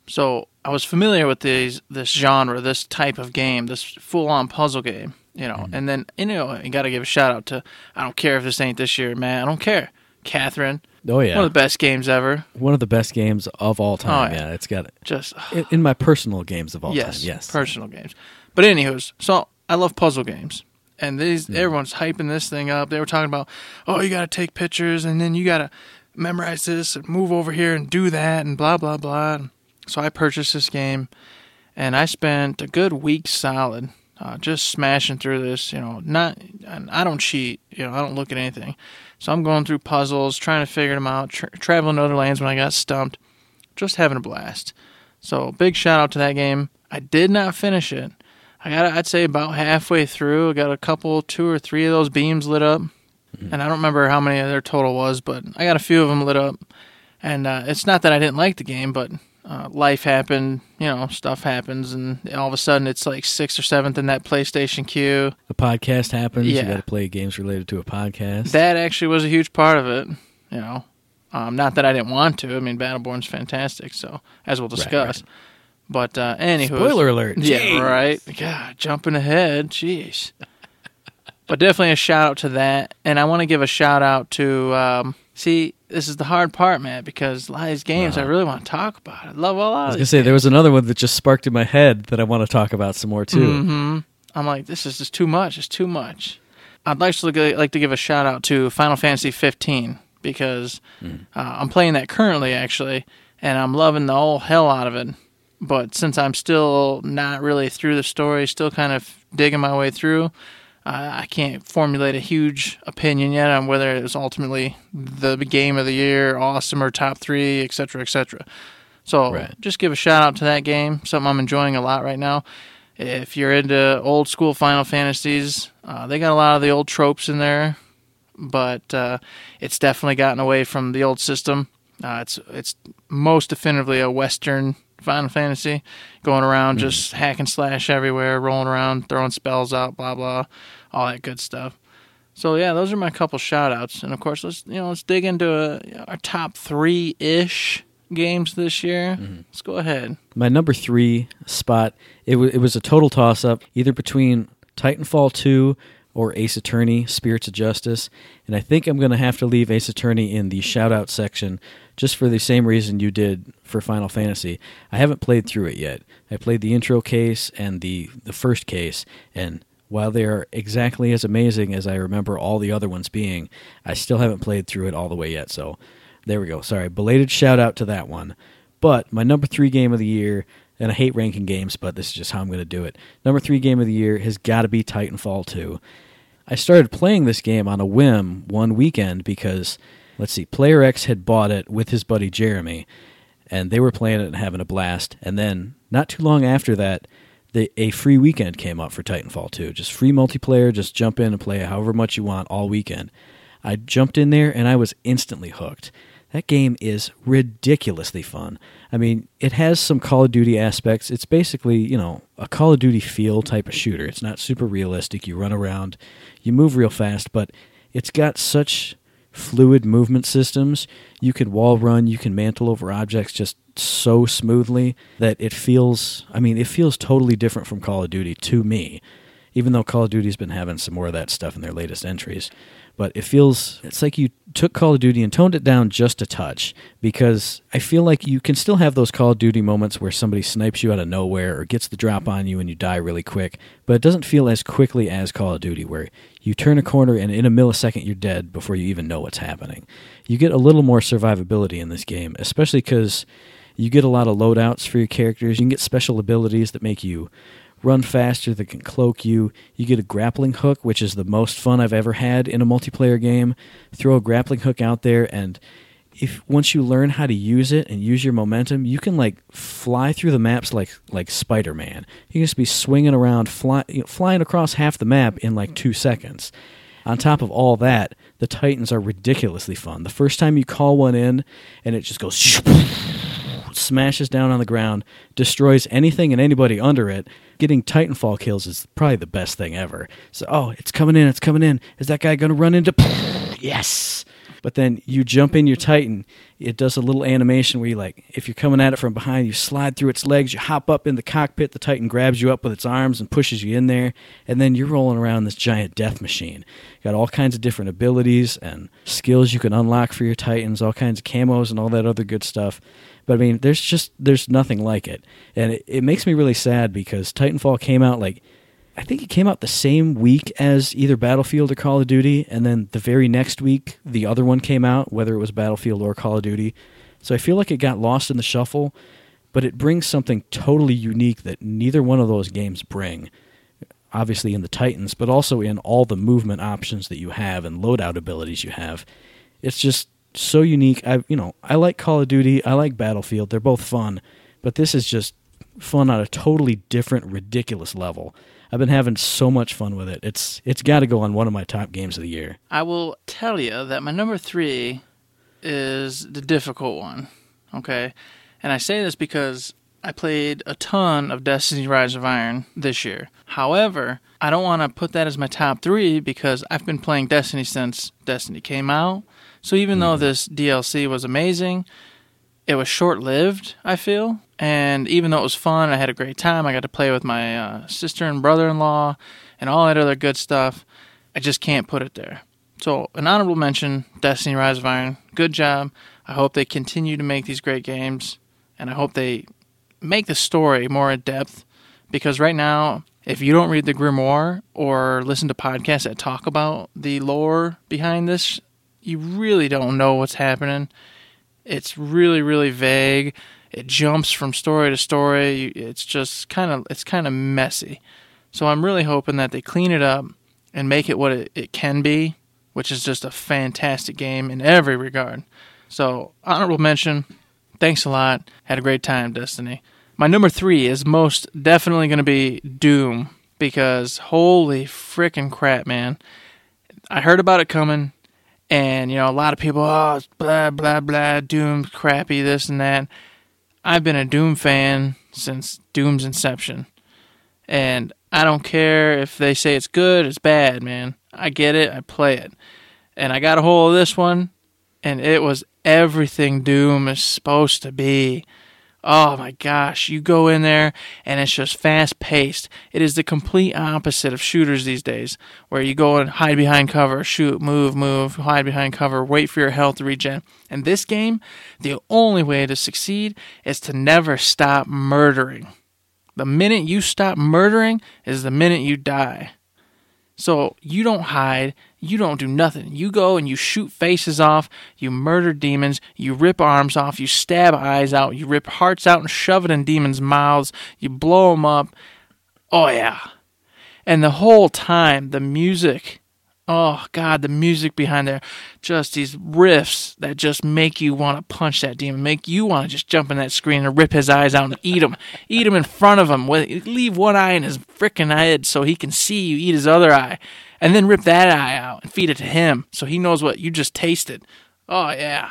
So I was familiar with these this genre, this type of game, this full on puzzle game, you know. And then you know, you got to give a shout out to I don't care if this ain't this year, man. I don't care. Catherine, Oh yeah, one of the best games ever. one of the best games of all time. Oh, yeah. yeah. it's got Just in, in my personal games of all yes, time. Yes, personal games. But anywho's, so I love puzzle games, and these Hmm. everyone's hyping this thing up. They were talking about, oh, you got to take pictures, and then you got to memorize this, and move over here, and do that, and blah blah blah. So I purchased this game, and I spent a good week solid. Uh, just smashing through this, you know. Not, I don't cheat, you know. I don't look at anything, so I'm going through puzzles, trying to figure them out, tra- traveling to other lands when I got stumped, just having a blast. So big shout out to that game. I did not finish it. I got I'd say about halfway through. I got a couple, two or three of those beams lit up, and I don't remember how many of their total was, but I got a few of them lit up. And uh, it's not that I didn't like the game, but uh, life happened. You know, stuff happens, and all of a sudden it's like sixth or seventh in that PlayStation queue. a podcast happens. Yeah. You got to play games related to a podcast. That actually was a huge part of it. You know, um, not that I didn't want to. I mean, Battleborn's fantastic, so as we'll discuss. But uh, anywho, Spoiler alert. Yeah, Jeez. right. God, jumping ahead. Jeez. But definitely a shout out to that, and I want to give a shout out to. Um, see, this is the hard part, man, because a lot of these games I really want to talk about. I love a lot. Uh-huh. I was gonna say there was another one that just sparked in my head that I want to talk about some more too. hmm I'm like, this is just too much. It's too much. I'd like to like to give a shout out to Final Fantasy 15 because uh, I'm playing that currently actually, and I'm loving the whole hell out of it. But since I'm still not really through the story, still kind of digging my way through, uh, I can't formulate a huge opinion yet on whether it was ultimately the game of the year, awesome, or top three, et cetera, et cetera. So Right. just give a shout out to that game, something I'm enjoying a lot right now. If you're into old school Final Fantasies, uh, they got a lot of the old tropes in there, but uh, it's definitely gotten away from the old system. Uh, it's it's most definitively a Western Final Fantasy, going around just hack and slash everywhere, rolling around, throwing spells out, blah blah, all that good stuff. So yeah, those are my couple shout outs, and of course let's you know let's dig into uh our top three ish games this year. Let's go ahead. My number three spot. It was it was a total toss up, either between Titanfall two or Ace Attorney: Spirits of Justice, and I think I'm going to have to leave Ace Attorney in the shout out section, just for the same reason you did for Final Fantasy. I haven't played through it yet. I played the intro case and the the first case, and while they are exactly as amazing as I remember all the other ones being, I still haven't played through it all the way yet. So there we go. Sorry, belated shout out to that one. But my number three game of the year, and I hate ranking games, but this is just how I'm going to do it. Number three game of the year has got to be Titanfall 2. I started playing this game on a whim one weekend because, let's see, Player X had bought it with his buddy Jeremy, and they were playing it and having a blast. And then, not too long after that, the, a free weekend came up for Titanfall 2. Just free multiplayer, just jump in and play however much you want all weekend. I jumped in there and I was instantly hooked. That game is ridiculously fun. I mean, it has some Call of Duty aspects. It's basically, you know, a Call of Duty feel type of shooter. It's not super realistic. You run around, you move real fast, but it's got such fluid movement systems. You can wall run, you can mantle over objects just so smoothly that it feels, I mean, it feels totally different from Call of Duty to me even though Call of Duty's been having some more of that stuff in their latest entries. But it feels it's like you took Call of Duty and toned it down just a touch because I feel like you can still have those Call of Duty moments where somebody snipes you out of nowhere or gets the drop on you and you die really quick, but it doesn't feel as quickly as Call of Duty where you turn a corner and in a millisecond you're dead before you even know what's happening. You get a little more survivability in this game, especially because you get a lot of loadouts for your characters. You can get special abilities that make you run faster that can cloak you. You get a grappling hook, which is the most fun I've ever had in a multiplayer game. Throw a grappling hook out there and if once you learn how to use it and use your momentum, you can like fly through the maps like like Spider-Man. You can just be swinging around fly, you know, flying across half the map in like 2 seconds. On top of all that, the Titans are ridiculously fun. The first time you call one in and it just goes smashes down on the ground, destroys anything and anybody under it. Getting Titanfall kills is probably the best thing ever. So, oh, it's coming in, it's coming in. Is that guy going to run into? yes. But then you jump in your Titan. It does a little animation where you like, if you're coming at it from behind, you slide through its legs, you hop up in the cockpit. The Titan grabs you up with its arms and pushes you in there, and then you're rolling around this giant death machine. Got all kinds of different abilities and skills you can unlock for your Titans, all kinds of camos and all that other good stuff. But I mean, there's just there's nothing like it, and it, it makes me really sad because Titanfall came out like I think it came out the same week as either Battlefield or Call of Duty, and then the very next week the other one came out, whether it was Battlefield or Call of Duty. So I feel like it got lost in the shuffle, but it brings something totally unique that neither one of those games bring. Obviously in the Titans, but also in all the movement options that you have and loadout abilities you have. It's just so unique. I you know, I like Call of Duty, I like Battlefield. They're both fun, but this is just fun on a totally different ridiculous level. I've been having so much fun with it. It's it's got to go on one of my top games of the year. I will tell you that my number three is the difficult one. Okay, and I say this because I played a ton of Destiny Rise of Iron this year. However, I don't want to put that as my top three because I've been playing Destiny since Destiny came out. So even though this DLC was amazing, it was short lived, I feel. And even though it was fun, I had a great time. I got to play with my uh, sister and brother in law and all that other good stuff. I just can't put it there. So, an honorable mention Destiny Rise of Iron. Good job. I hope they continue to make these great games. And I hope they make the story more in depth. Because right now, if you don't read the grimoire or listen to podcasts that talk about the lore behind this, you really don't know what's happening. It's really, really vague. It jumps from story to story. It's just kind of it's kind of messy. So I'm really hoping that they clean it up and make it what it, it can be, which is just a fantastic game in every regard. So honorable mention. Thanks a lot. Had a great time, Destiny. My number three is most definitely going to be Doom because holy freaking crap, man! I heard about it coming, and you know a lot of people, oh, blah blah blah, Doom, crappy, this and that. I've been a Doom fan since Doom's inception, and I don't care if they say it's good, it's bad, man. I get it, I play it, and I got a hold of this one, and it was everything Doom is supposed to be. Oh my gosh, you go in there and it's just fast paced. It is the complete opposite of shooters these days, where you go and hide behind cover, shoot, move, move, hide behind cover, wait for your health to regen. In this game, the only way to succeed is to never stop murdering. The minute you stop murdering is the minute you die. So you don't hide, you don't do nothing. You go and you shoot faces off, you murder demons, you rip arms off, you stab eyes out, you rip hearts out and shove it in demons' mouths, you blow them up. Oh, yeah. And the whole time, the music, oh, God, the music behind there, just these riffs that just make you want to punch that demon, make you want to just jump in that screen and rip his eyes out and eat him, eat him in front of him, leave one eye in his frickin' head so he can see you eat his other eye and then rip that eye out and feed it to him so he knows what you just tasted. Oh, yeah.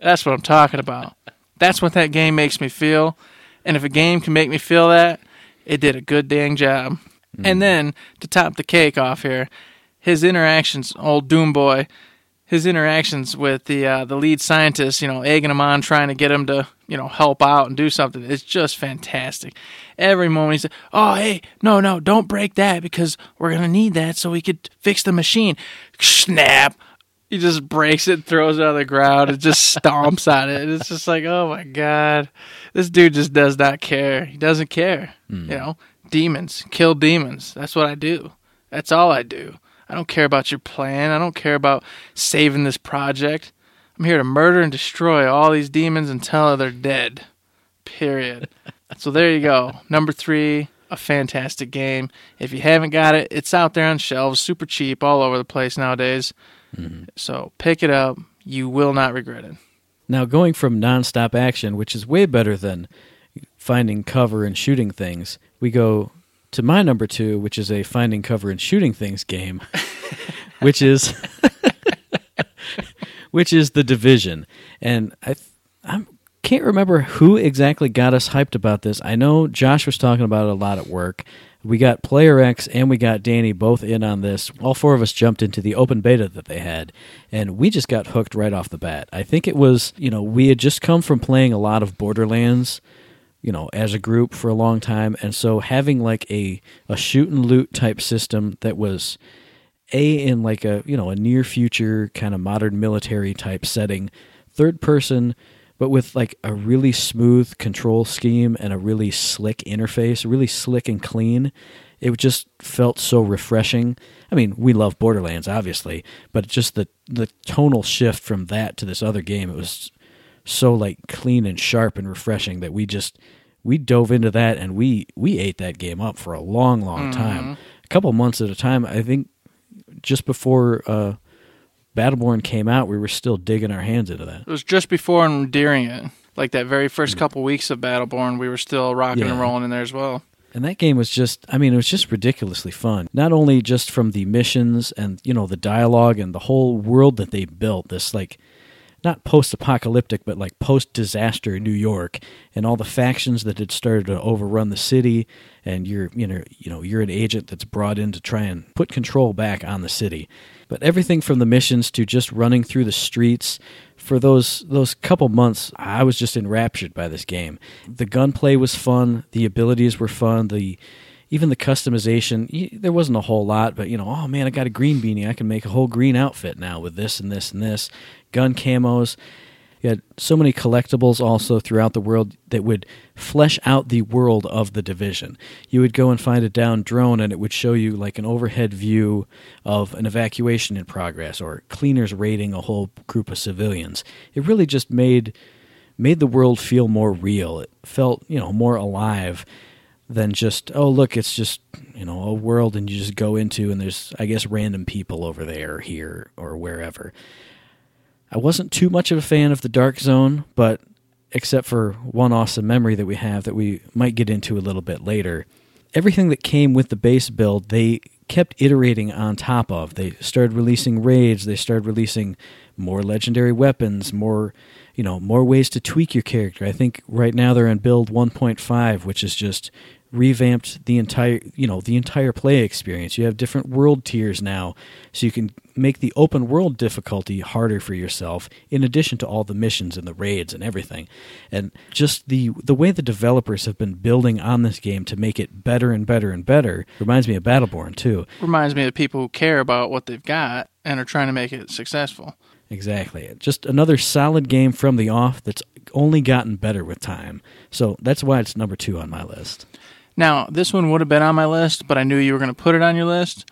That's what I'm talking about. That's what that game makes me feel. And if a game can make me feel that, it did a good dang job. Mm. And then to top the cake off here, his interactions, old Doom Boy, his interactions with the uh, the lead scientist, you know, egging him on, trying to get him to, you know, help out and do something. It's just fantastic. Every moment he said, "Oh, hey, no, no, don't break that because we're gonna need that so we could fix the machine." Snap! He just breaks it, throws it on the ground, and just stomps on it. It's just like, oh my god, this dude just does not care. He doesn't care. Mm. You know, demons kill demons. That's what I do. That's all I do. I don't care about your plan. I don't care about saving this project. I'm here to murder and destroy all these demons until they're dead. Period. so there you go. Number three, a fantastic game. If you haven't got it, it's out there on shelves, super cheap, all over the place nowadays. Mm-hmm. So pick it up. You will not regret it. Now, going from nonstop action, which is way better than finding cover and shooting things, we go to my number two, which is a finding cover and shooting things game, which is which is the division, and I I'm can't remember who exactly got us hyped about this. I know Josh was talking about it a lot at work. We got Player X and we got Danny both in on this. All four of us jumped into the open beta that they had, and we just got hooked right off the bat. I think it was, you know, we had just come from playing a lot of Borderlands, you know, as a group for a long time, and so having like a a shoot and loot type system that was a in like a you know a near future kind of modern military type setting, third person but with like a really smooth control scheme and a really slick interface, really slick and clean. It just felt so refreshing. I mean, we love Borderlands, obviously, but just the the tonal shift from that to this other game, it was so like clean and sharp and refreshing that we just we dove into that and we we ate that game up for a long, long time, a couple months at a time. I think just before uh, Battleborn came out, we were still digging our hands into that. It was just before and during it. Like that very first couple weeks of Battleborn, we were still rocking and rolling in there as well. And that game was just, I mean, it was just ridiculously fun. Not only just from the missions and, you know, the dialogue and the whole world that they built, this like, not post apocalyptic, but like post disaster New York and all the factions that had started to overrun the city. And you're, you know, you know, you're an agent that's brought in to try and put control back on the city. But everything from the missions to just running through the streets for those those couple months, I was just enraptured by this game. The gunplay was fun, the abilities were fun, the even the customization. There wasn't a whole lot, but you know, oh man, I got a green beanie. I can make a whole green outfit now with this and this and this. Gun camos. You had so many collectibles also throughout the world that would flesh out the world of the division. You would go and find a downed drone, and it would show you like an overhead view of an evacuation in progress or cleaners raiding a whole group of civilians. It really just made made the world feel more real. It felt you know more alive than just oh look it's just you know a world and you just go into and there's I guess random people over there here or wherever. I wasn't too much of a fan of the Dark Zone, but except for one awesome memory that we have that we might get into a little bit later, everything that came with the base build, they kept iterating on top of. They started releasing raids, they started releasing more legendary weapons, more you know, more ways to tweak your character. I think right now they're on build 1.5, which is just revamped the entire you know the entire play experience. You have different world tiers now so you can make the open world difficulty harder for yourself in addition to all the missions and the raids and everything. And just the the way the developers have been building on this game to make it better and better and better reminds me of battleborn too. Reminds me of people who care about what they've got and are trying to make it successful. exactly. Just another solid game from the off that's only gotten better with time. So that's why it's number two on my list Now, this one would have been on my list, but I knew you were going to put it on your list.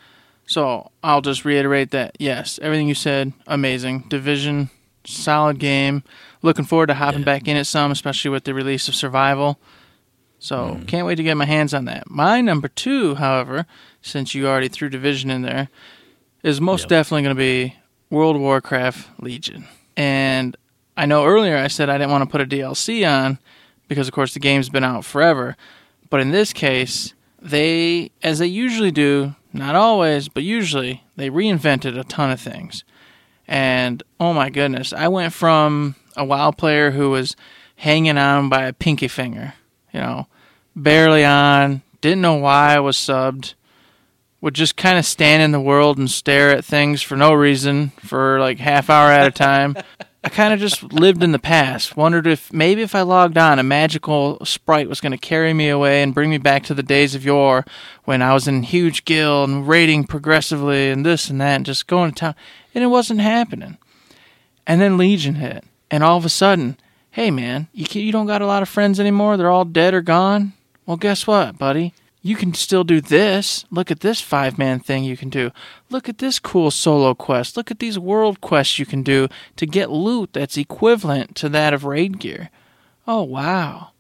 So I'll just reiterate that yes, everything you said, amazing. Division, solid game. Looking forward to hopping Yeah. back in at some, especially with the release of Survival. So mm-hmm. can't wait to get my hands on that. My number two, however, since you already threw Division in there, is most Yep. definitely going to be World Warcraft Legion. And I know earlier I said I didn't want to put a DLC on because, of course, the game's been out forever. But in this case, they, as they usually do, not always, but usually, they reinvented a ton of things. And oh my goodness, I went from a WoW player who was hanging on by a pinky finger, you know, barely on, didn't know why I was subbed, would just kind of stand in the world and stare at things for no reason for like half hour at a time. I kind of just lived in the past. Wondered if maybe if I logged on, a magical sprite was going to carry me away and bring me back to the days of yore when I was in huge guild and raiding progressively and this and that and just going to town. And it wasn't happening. And then Legion hit. And all of a sudden, hey man, you, you don't got a lot of friends anymore? They're all dead or gone? Well, guess what, buddy? You can still do this. Look at this five man thing you can do. Look at this cool solo quest. Look at these world quests you can do to get loot that's equivalent to that of raid gear. Oh, wow.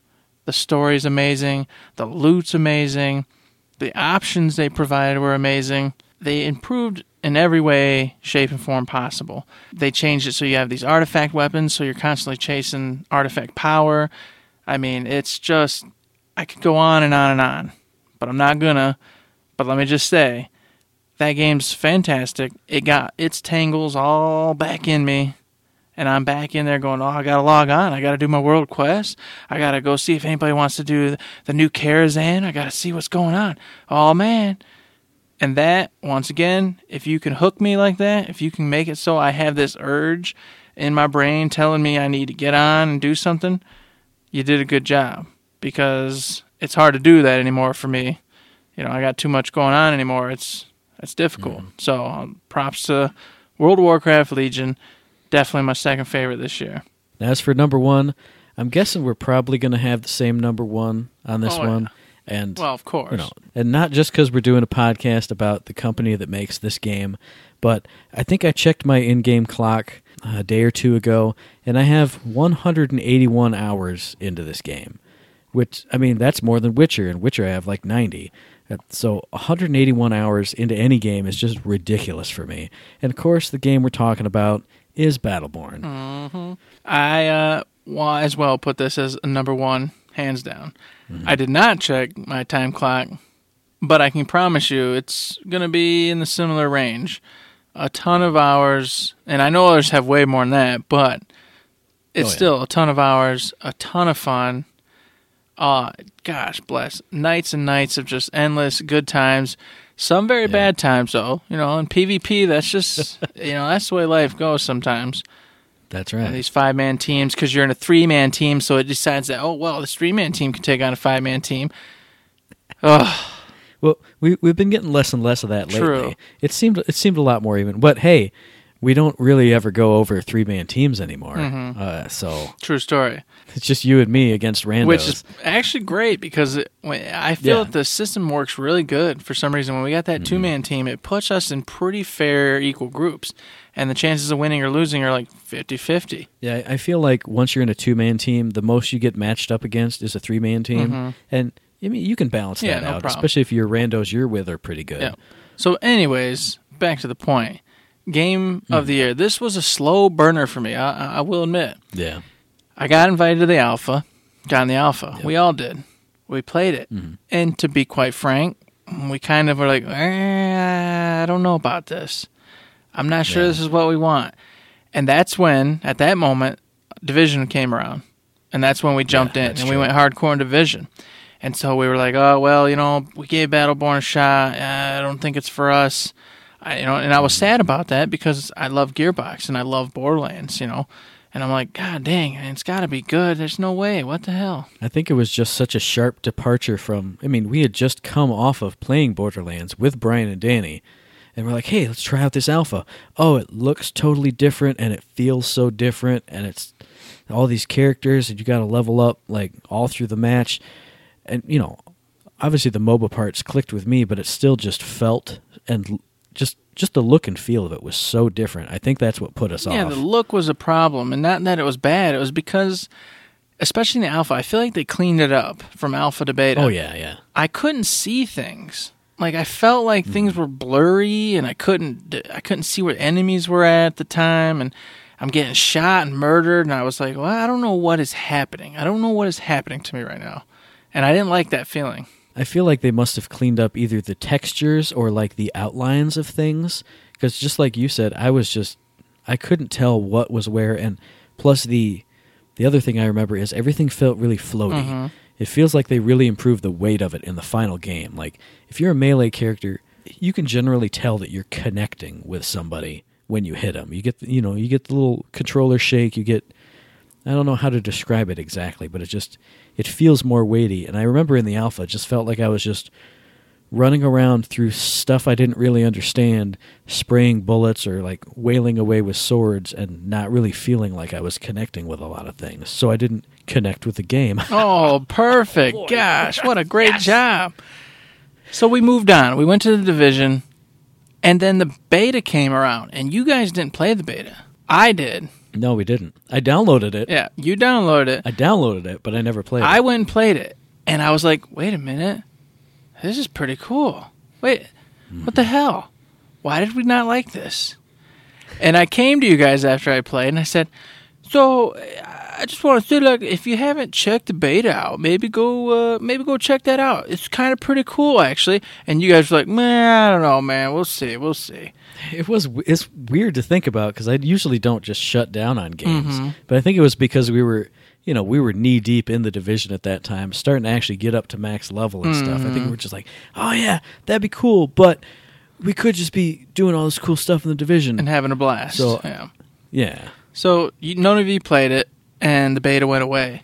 The story's amazing. The loot's amazing. The options they provided were amazing. They improved in every way, shape, and form possible. They changed it so you have these artifact weapons, so you're constantly chasing artifact power. I mean, it's just, I could go on and on and on, but I'm not gonna. But let me just say, that game's fantastic. It got its tangles all back in me, And I'm back in there going, oh, I got to log on. I got to do my world quest. I got to go see if anybody wants to do the new Karazhan. I got to see what's going on. Oh, man. And that, once again, if you can hook me like that, if you can make it so I have this urge in my brain telling me I need to get on and do something, you did a good job. Because it's hard to do that anymore for me. You know, I got too much going on anymore. It's it's difficult. So um, props to World of Warcraft Legion. Definitely my second favorite this year. As for number one, I'm guessing we're probably going to have the same number one on this Oh, yeah. one. And Well, of course. you know, and not just because we're doing a podcast about the company that makes this game, but I think I checked my in-game clock a day or two ago, and I have 181 hours into this game, which I mean that's more than Witcher. And Witcher I have like 90. Uh, So 181 hours into any game is just ridiculous for me. And of course, the game we're talking about is Battleborn. I uh, well, as well put this as a number one, hands down. I did not check my time clock, but I can promise you it's going to be in the similar range. A ton of hours, and I know others have way more than that, but it's Oh, yeah. still a ton of hours, a ton of fun. Uh, gosh bless. Nights and nights of just endless good times. Some very bad times, though. You know, in PvP, that's just, you know, that's the way life goes sometimes That's and right. these five man teams because you're in a three man team, so it decides that oh well, this three man team can take on a five man team. Ugh, Well, we we've been getting less and less of that lately. It seemed it seemed a lot more even. But hey, we don't really ever go over three man teams anymore. Mm-hmm. Uh, so true story. it's just you and me against randos. Which is actually great because it, I feel Yeah. that the system works really good for some reason. When we got that two man team, it puts us in pretty fair, equal groups, and the chances of winning or losing are like 50-50. yeah, I feel like once you're in a two man team, the most you get matched up against is a three man team, and I mean you can balance Mm-hmm. Yeah, that no out, problem. especially if your randos you're with are pretty good. Yeah. So, anyways, back to the point. Game Hmm. of the year. This was a slow burner for me. I, I- will admit. Yeah. I got invited to the alpha, got in the alpha. We all did. We played it. Mm-hmm. And to be quite frank, we kind of were like, eh, I don't know about this. I'm not sure Yeah. this is what we want. And that's when, at that moment, Division came around. And that's when we jumped in that's and we went hardcore in Division. And so we were like, oh, well, you know, we gave Battleborn a shot. I don't think it's for us. I, you know, and I was sad about that because I love Gearbox and I love Borderlands, you know. And I'm like, God dang, it's got to be good. There's no way. What the hell? I think it was just such a sharp departure from. I mean, we had just come off of playing Borderlands with Brian and Danny, and we're like, "Hey, let's try out this alpha." Oh, it looks totally different, and it feels so different, and it's all these characters, and you got to level up like all through the match, and you know, obviously the MOBA parts clicked with me, but it still just felt and just just the look and feel of it was so different. I think that's what put us Yeah, off. the look was a problem, and not that it was bad. It was because, especially in the alpha, I feel like they cleaned it up from alpha to beta. oh yeah, yeah. I couldn't see things. Like I felt like Hmm. things were blurry, and I couldn't I couldn't see where enemies were at the time, and I'm getting shot and murdered, and I was like, well, I don't know what is happening. I don't know what is happening to me right now, and I didn't like that feeling. I feel like they must have cleaned up either the textures or like the outlines of things because just like you said, I was just I couldn't tell what was where and plus the the other thing I remember is everything felt really floaty. Mm-hmm. It feels like they really improved the weight of it in the final game. Like if you're a melee character, you can generally tell that you're connecting with somebody when you hit them. You get the, you know, you get the little controller shake, you get I don't know how to describe it exactly, but it just it feels more weighty. And I remember in the alpha, it just felt like I was just running around through stuff I didn't really understand, spraying bullets or like wailing away with swords, and not really feeling like I was connecting with a lot of things. So I didn't connect with the game. Oh, perfect. Gosh, what a great job. So we moved on. We went to the division, and then the beta came around, and you guys didn't play the beta. I did. No, we didn't. I downloaded it. Yeah, you downloaded it. I downloaded it, but I never played it. I it. went and played it, and I was like, wait a minute. This is pretty cool. Wait, hmm. what the hell? Why did we not like this? And I came to you guys after I played, and I said, so I just want to say, like, if you haven't checked the beta out, maybe go, uh, maybe go check that out. It's kind of pretty cool, actually. And you guys were like, man, I don't know, man. We'll see, we'll see. It was it's weird to think about because I usually don't just shut down on games, Mm-hmm. but I think it was because we were you know we were knee deep in the division at that time, starting to actually get up to max level and stuff. I Mm-hmm. think we were just like, oh yeah, that'd be cool, but we could just be doing all this cool stuff in the division. And having a blast. So- yeah. yeah, So you, none of you played it, and the beta went away,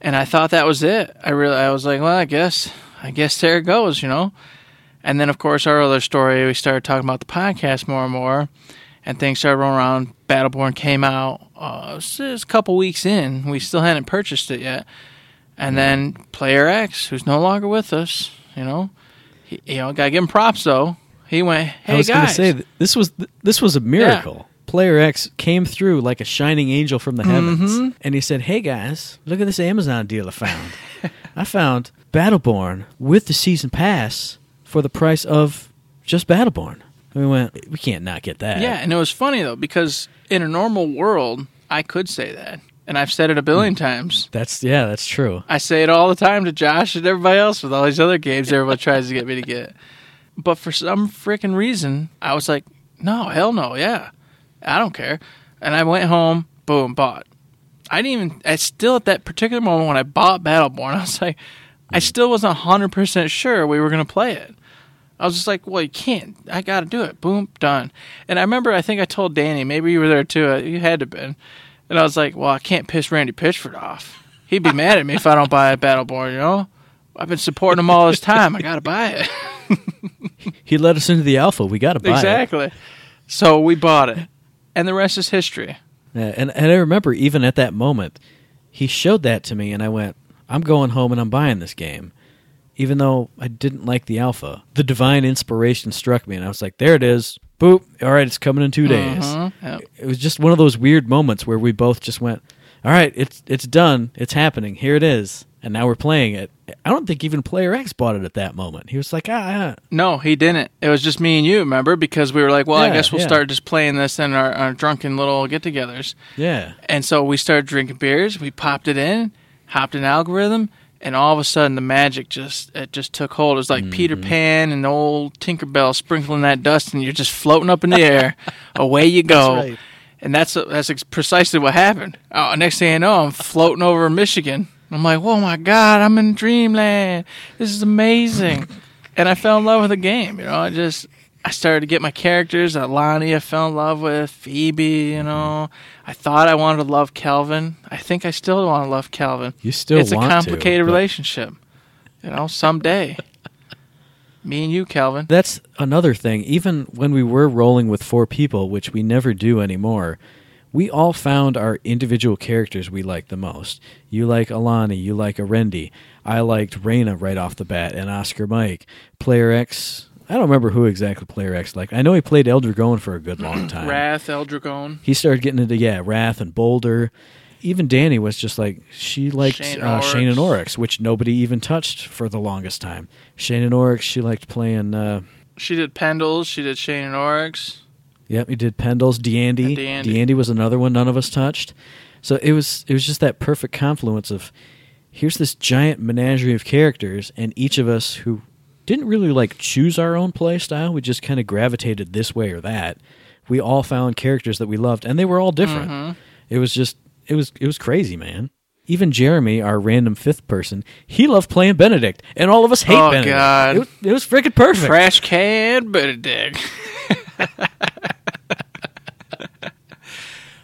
and I thought that was it. I really, I was like, well, I guess, I guess there it goes, you know. And then, of course, our other story, we started talking about the podcast more and more, and things started rolling around. Battleborn came out. Uh, it was- a couple weeks in. We still hadn't purchased it yet. And then Player X, who's no longer with us, you know, he, you know, gotta give him props though. He went, "Hey I was going to say this was this was a miracle. Player X came through like a shining angel from the heavens, Mm-hmm. and he said, "Hey guys, look at this Amazon deal I found. I found Battleborn with the season pass for the price of just Battleborn." And we went, "We can't not get that." Yeah, and it was funny though because in a normal world, I could say that, and I've said it a billion times. that's yeah, that's true. I say it all the time to Josh and everybody else with all these other games everybody tries to get me to get. But for some freaking reason, I was like, no, hell no, yeah, I don't care. And I went home, boom, bought. I didn't even. I still at that particular moment when I bought Battleborn, I was like, I still wasn't hundred percent sure we were gonna play it. I was just like, well, you can't. I got to do it. Boom, done. And I remember, I think I told Danny, maybe you were there too. uh, You had to have been. And I was like, well, I can't piss Randy Pitchford off. He'd be mad at me if I don't buy a Battleborn, you know? I've been supporting him all this time. I got to buy it. He led us into the alpha. We got to buy it. exactly. So we bought it. And the rest is history. Yeah, and and I remember even at that moment, he showed that to me, and I went, "I'm going home and I'm buying this game." Even though I didn't like the alpha, the divine inspiration struck me, and I was like, "There it is! Boop! All right, it's coming in 2 days." Mhm. Yep. It was just one of those weird moments where we both just went, "All right, it's it's done. It's happening. Here it is." And now we're playing it. I don't think even Player X bought it at that moment. He was like, "Ah, ah." No, he didn't. It was just me and you, remember? Because we were like, well, I guess we'll yeah. start just playing this in our, our drunken little get togethers. yeah." And so we started drinking beers. We popped it in, hopped an algorithm, and all of a sudden the magic just it just took hold. It was like Peter Mm-hmm. Pan and old Tinkerbell sprinkling that dust, and you're just floating up in the air. Away you go. That's right. And that's that's precisely what happened. Oh, next thing I know, I'm floating over Michigan. I'm like, oh my god, I'm in dreamland. This is amazing. and I fell in love with the game. You know, I just I started to get my characters. Lonnie, I fell in love with Phoebe. You know, I thought I wanted to love Kelvin. I think I still want to love Kelvin. You still it's a want to, complicated but- relationship. You know, someday. Me and you, Calvin. That's another thing. Even when we were rolling with four people, which we never do anymore, we all found our individual characters we liked the most. You like Alani, you like Orendi. I liked Reyna right off the bat, and Oscar Mike. Player X, I don't remember who exactly Player X liked. I know he played El Dragon for a good long time. Rath, Eldragon. He started getting into yeah, Rath and Boldur. Even Danny was just like she liked Shayne uh, Shayne and Aurox. Which nobody even touched for the longest time. Shayne and Aurox, she liked playing. Uh, She did Pendles. She did Shayne and Aurox. Yep, he did Pendles, Deande. And Deande. Deande. was another one none of us touched. So it was it was just that perfect confluence of here's this giant menagerie of characters, and each of us who didn't really like choose our own play style, we just kind of gravitated this way or that. We all found characters that we loved, and they were all different. Mm-hmm. It was just it was it was crazy, man. Even Jeremy, our random fifth person, he loved playing Benedict, and all of us hate Oh, Benedict. God. It was, it was freaking perfect. Trash can Benedict.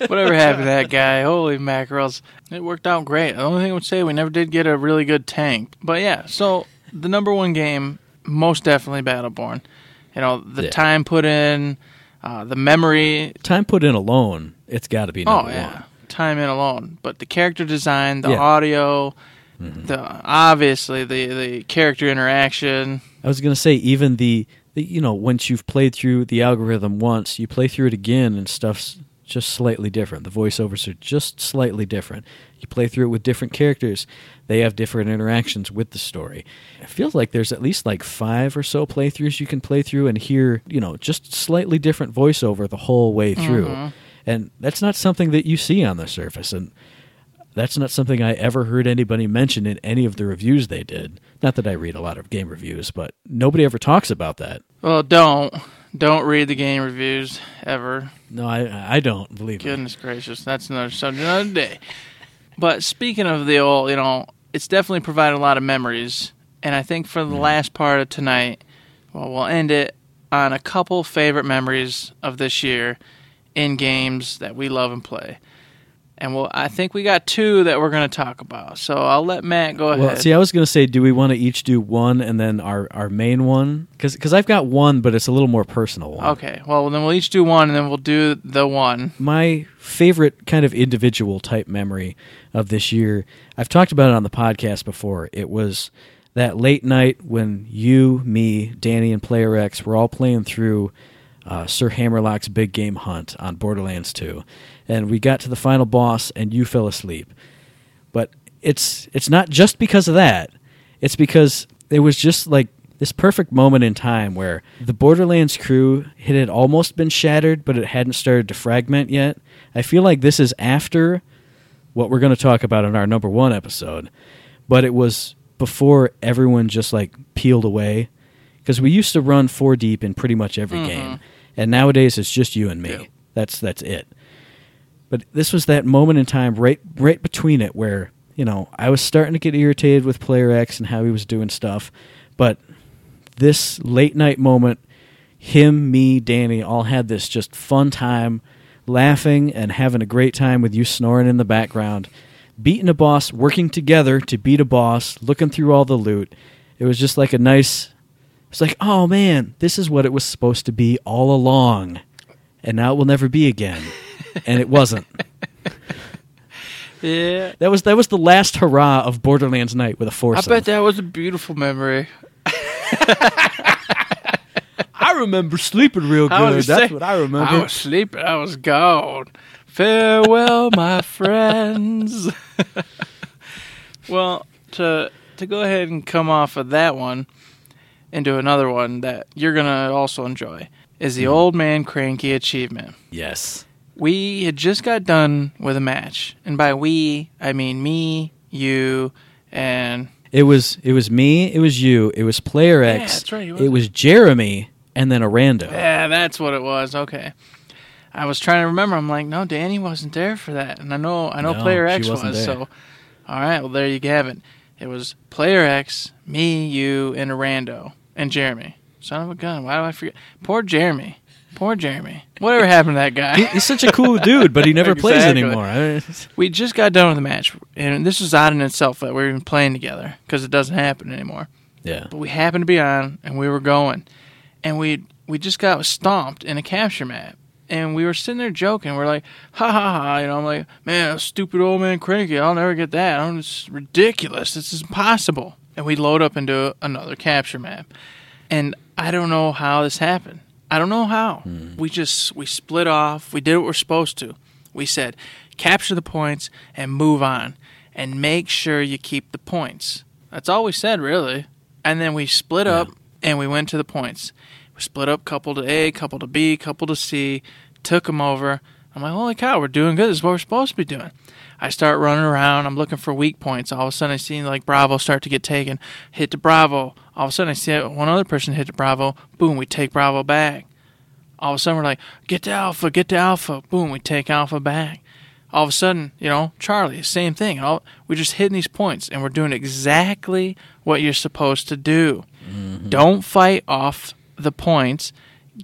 Whatever happened to that guy? Holy mackerels. It worked out great. The only thing I would say, we never did get a really good tank. But yeah, so the number one game, most definitely Battleborn. You know, the Yeah. time put in, uh, the memory. Time put in alone, it's got to be number Oh, yeah. one. Time in alone. But the character design, the Yeah. Mm-hmm. audio, the obviously the, the character interaction. I was gonna say even the, the you know once you've played through the algorithm once, you play through it again and stuff's just slightly different. The voiceovers are just slightly different. You play through it with different characters; they have different interactions with the story. It feels like there's at least like five or so playthroughs you can play through and hear you know just slightly different voiceover the whole way through, mm-hmm. and that's not something that you see on the surface. And that's not something I ever heard anybody mention in any of the reviews they did. Not that I read a lot of game reviews, but nobody ever talks about that. Well, don't don't read the game reviews ever. No, I I don't believe it. Goodness gracious, that's another subject another day. But speaking of the old, you know, it's definitely provided a lot of memories, and I think for the last part of tonight, well, we'll end it on a couple favorite memories of this year in games that we love and play. And well, I think we got two that we're going to talk about. So I'll let Matt go ahead. Well, see, I was going to say, do we want to each do one and then our, our main one? Because I've got one, but it's a little more personal one. okay, well then we'll each do one, and then we'll do the one. My favorite kind of individual type memory of this year, I've talked about it on the podcast before. It was that late night when you, me, Danny, and Player X were all playing through uh, Sir Hammerlock's Big Game Hunt on Borderlands 2. And we got to the final boss, and you fell asleep. But it's it's not just because of that. It's because it was just like this perfect moment in time where the Borderlands crew it had almost been shattered, but it hadn't started to fragment yet. I feel like this is after what we're going to talk about in our number one episode, but it was before everyone just like peeled away because we used to run four deep in pretty much every mm-hmm. game, and nowadays it's just you and me. Yeah. That's that's it. But this was that moment in time right right between it where, you know, I was starting to get irritated with player X and how he was doing stuff, but this late night moment, him, me, Danny all had this just fun time laughing and having a great time with you snoring in the background, beating a boss, working together to beat a boss, looking through all the loot. It was just like a nice it's like, "Oh man, this is what it was supposed to be all along." And now it will never be again. And it wasn't. Yeah, That was that was the last hurrah of Borderlands Night with a foursome. I bet that was a beautiful memory. I remember sleeping real good. That's say- what I remember. I was sleeping. I was gone. Farewell, my friends. well, to to go ahead and come off of that one into another one that you're gonna also enjoy is Hmm. the old man cranky achievement. yes. We had just got done with a match, and by we I mean me, you, and It was it was me, it was you, it was Player Yeah, X. that's right, it was- Jeremy and then a rando. Yeah, that's what it was. Okay. I was trying to remember. I'm like, no, Danny wasn't there for that, and I know, I know, No, Player X was. there. So, all right, well, there you have it. It was Player X, me, you, and a rando, and Jeremy. Son of a gun. Why do I forget? Poor Jeremy. Poor Jeremy. Whatever happened to that guy? He's such a cool dude, but he never plays Exactly. anymore. I- we just got done with the match, and this is odd in itself that we're even playing together because it doesn't happen anymore. yeah. but we happened to be on and we were going and we we just got stomped in a capture map and we were sitting there joking we're like ha ha ha you know i'm like man stupid old man cranky i'll never get that I'm, it's ridiculous this is impossible and we load up into another capture map and i don't know how this happened i don't know how hmm. we just we split off we did what we're supposed to we said capture the points and move on and make sure you keep the points that's all we said really and then we split up and we went to the points. We split up couple to A, couple to B, couple to C, took them over. I'm like, holy cow, we're doing good. This is what we're supposed to be doing. I start running around. I'm looking for weak points. All of a sudden, I see like Bravo start to get taken. Hit to Bravo. All of a sudden, I see one other person hit the Bravo. Boom, we take Bravo back. All of a sudden, we're like, get to Alpha, get to Alpha. Boom, we take Alpha back. All of a sudden, you know, Charlie, same thing. All, we're just hitting these points, and we're doing exactly what you're supposed to do. Mm-hmm. Don't fight off the points.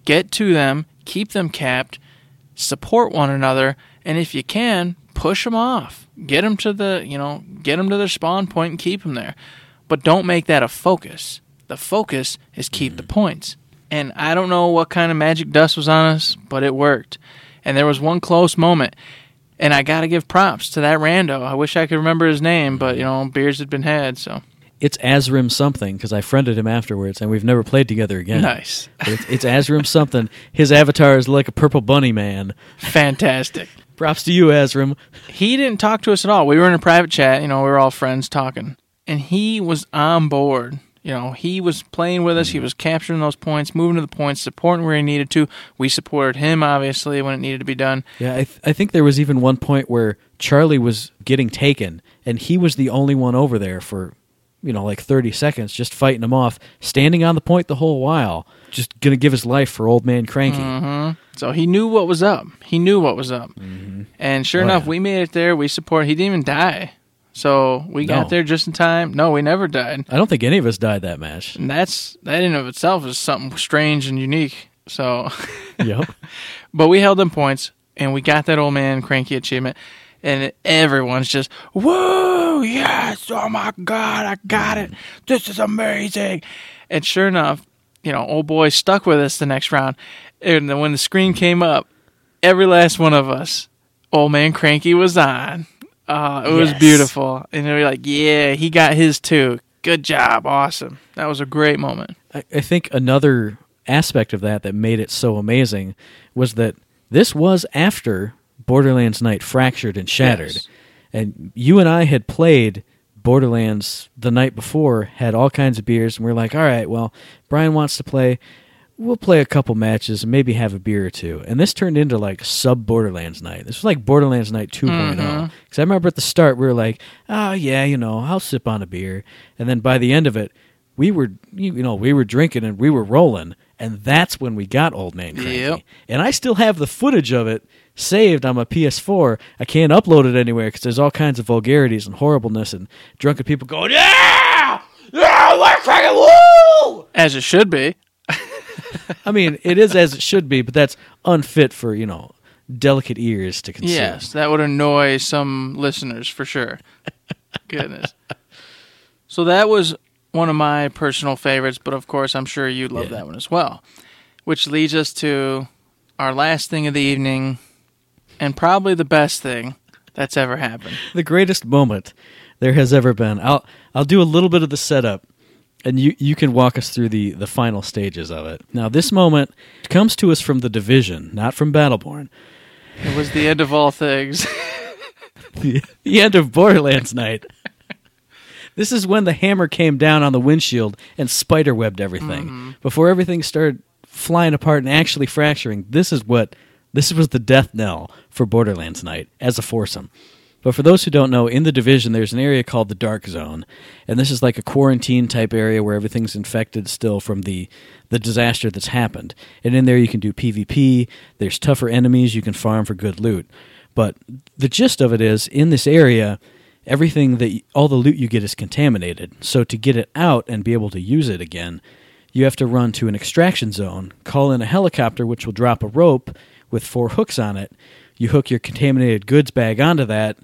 Get to them, keep them capped, support one another, and if you can, push them off. Get them to the, you know, get them to their spawn point and keep them there. But don't make that a focus. The focus is keep the mm-hmm. points. And I don't know what kind of magic dust was on us, but it worked. And there was one close moment. And I got to give props to that rando. I wish I could remember his name, but, you know, beers had been had, so. It's Azrim something because I friended him afterwards and we've never played together again. Nice. But It's, it's Azrim something. His avatar is like a purple bunny man. Fantastic. Props to you, Azrim. he didn't talk to us at all. We were in a private chat, you know, we were all friends talking. And he was on board. You know, he was playing with us. He was capturing those points, moving to the points, supporting where he needed to. We supported him obviously when it needed to be done. Yeah, I, th- I think there was even one point where Charlie was getting taken, and he was the only one over there for, you know, like 30 seconds, just fighting him off, standing on the point the whole while, just going to give his life for old man Cranky. Mm-hmm. So he knew what was up. He knew what was up. Mm-hmm. And sure Oh, enough, yeah. we made it there. We support. He didn't even die. So we No. got there just in time. No, we never died. I don't think any of us died that match. And that's that in of itself is something strange and unique. So, yep. but we held them points and we got that old man cranky achievement. And everyone's just, whoa, yes, oh my God, I got it. This is amazing. And sure enough, you know, old boy stuck with us the next round. And then when the screen came up, every last one of us, old man cranky was on. Uh, it was beautiful. And they were like, yeah, he got his too. Good job. Awesome. That was a great moment. I, I think another aspect of that that made it so amazing was that this was after Borderlands Night fractured and shattered. Yes. And you and I had played Borderlands the night before, had all kinds of beers, and we are like, all right, well, Brian wants to play. We'll play a couple matches and maybe have a beer or two. And this turned into like sub Borderlands Night. This was like Borderlands Night 2.0. Because mm-hmm. I remember at the start, we were like, oh, yeah, you know, I'll sip on a beer. And then by the end of it, we were you you know we were drinking and we were rolling and that's when we got old man cranky Yep. and i still have the footage of it saved on my ps4 i can't upload it anywhere because there's all kinds of vulgarities and horribleness and drunken people going yeah yeah we're woo As it should be. I mean it is as it should be but that's unfit for you know delicate ears to consume Yes, that would annoy some listeners for sure. Goodness. So that was one of my personal favorites, but of course, I'm sure you'd love Yeah. that one as well. Which leads us to our last thing of the evening, and probably the best thing that's ever happened. the greatest moment there has ever been. I'll I'll do a little bit of the setup and you you can walk us through the the final stages of it. Now this moment comes to us from the division, not from Battleborn. It was the end of all things. The, the end of Borderlands night. This is when the hammer came down on the windshield and spiderwebbed everything. Mm-hmm. Before everything started flying apart and actually fracturing, this is what this was the death knell for Borderlands Night as a foursome. But for those who don't know, in the division there's an area called the Dark Zone, and this is like a quarantine type area where everything's infected still from the the disaster that's happened. And in there you can do PvP, there's tougher enemies, you can farm for good loot. But the gist of it is in this area everything that all the loot you get is contaminated. So to get it out and be able to use it again, you have to run to an extraction zone, call in a helicopter which will drop a rope with four hooks on it. You hook your contaminated goods bag onto that,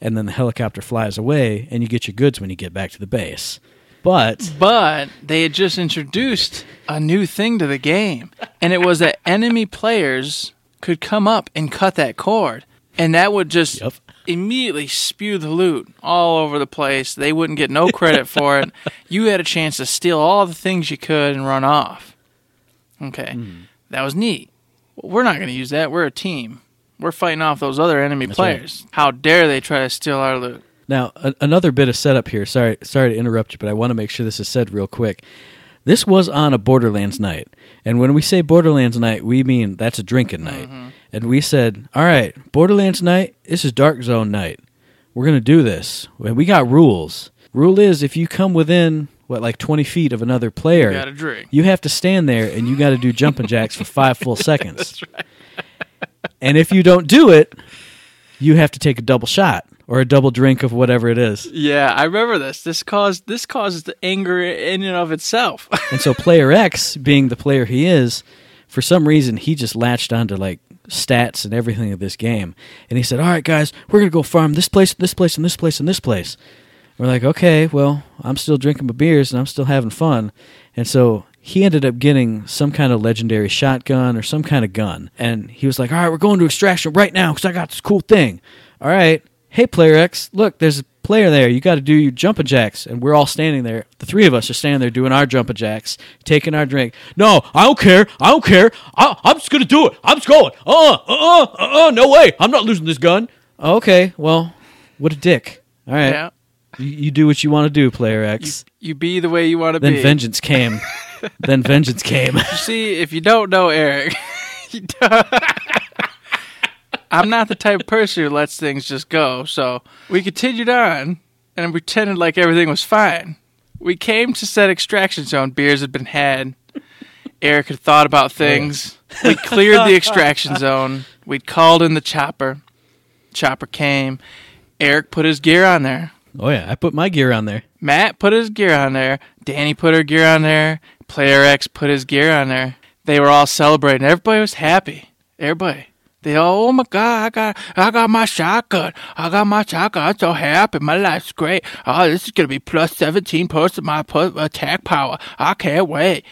and then the helicopter flies away, and you get your goods when you get back to the base. But But they had just introduced a new thing to the game, and it was that enemy players could come up and cut that cord, and that would just Yep. immediately spew the loot all over the place. They wouldn't get no credit for it. You had a chance to steal all the things you could and run off. Okay, hmm. that was neat. We're not going to use that. We're a team. We're fighting off those other enemy right. players. How dare they try to steal our loot? Now, a- another bit of setup here. Sorry, sorry to interrupt you, but I want to make sure this is said real quick. This was on a Borderlands night, and when we say Borderlands night, we mean that's a drinking night. Mm-hmm. And we said, "All right, Borderlands night. This is Dark Zone night. We're gonna do this. And we got rules. Rule is if you come within what like twenty feet of another player, You got a drink. you have to stand there and you got to do jumping jacks for five full seconds. And if you don't do it, you have to take a double shot or a double drink of whatever it is. Yeah, I remember this. This caused this causes the anger in and of itself. And so player X, being the player he is, for some reason he just latched onto like stats and everything of this game. And he said, "All right, guys, we're gonna go farm this place, this place, and this place, and this place." We're like, "Okay, well, I'm still drinking my beers and I'm still having fun." And so he ended up getting some kind of legendary shotgun or some kind of gun. And he was like, "All right, we're going to extraction right now because I got this cool thing." All right, hey player X, look, there's a player there. You got to do your jumping jacks, and we're all standing there. The three of us are standing there doing our jumping jacks, taking our drink. No, I don't care. I don't care. I, I'm just gonna do it. I'm just going. Uh, uh, uh, uh, uh, no way. I'm not losing this gun. Okay, well, what a dick. All right. yeah. You, you do what you want to do, Player X. You be the way you want to be. then vengeance came. then vengeance came. You see, if you don't know Eric, don't- I'm not the type of person who lets things just go. So we continued on and pretended like everything was fine. We came to said extraction zone. Beers had been had. Eric had thought about things. We cleared the extraction zone. We'd called in the chopper. Chopper came. Eric put his gear on there. oh yeah, I put my gear on there. Matt put his gear on there. Danny put her gear on there. Player X put his gear on there. They were all celebrating. Everybody was happy. Everybody. They all, oh my god, I got, I got my shotgun. I got my shotgun. I'm so happy. My life's great. Oh, this is gonna be plus seventeen percent of my attack power. I can't wait.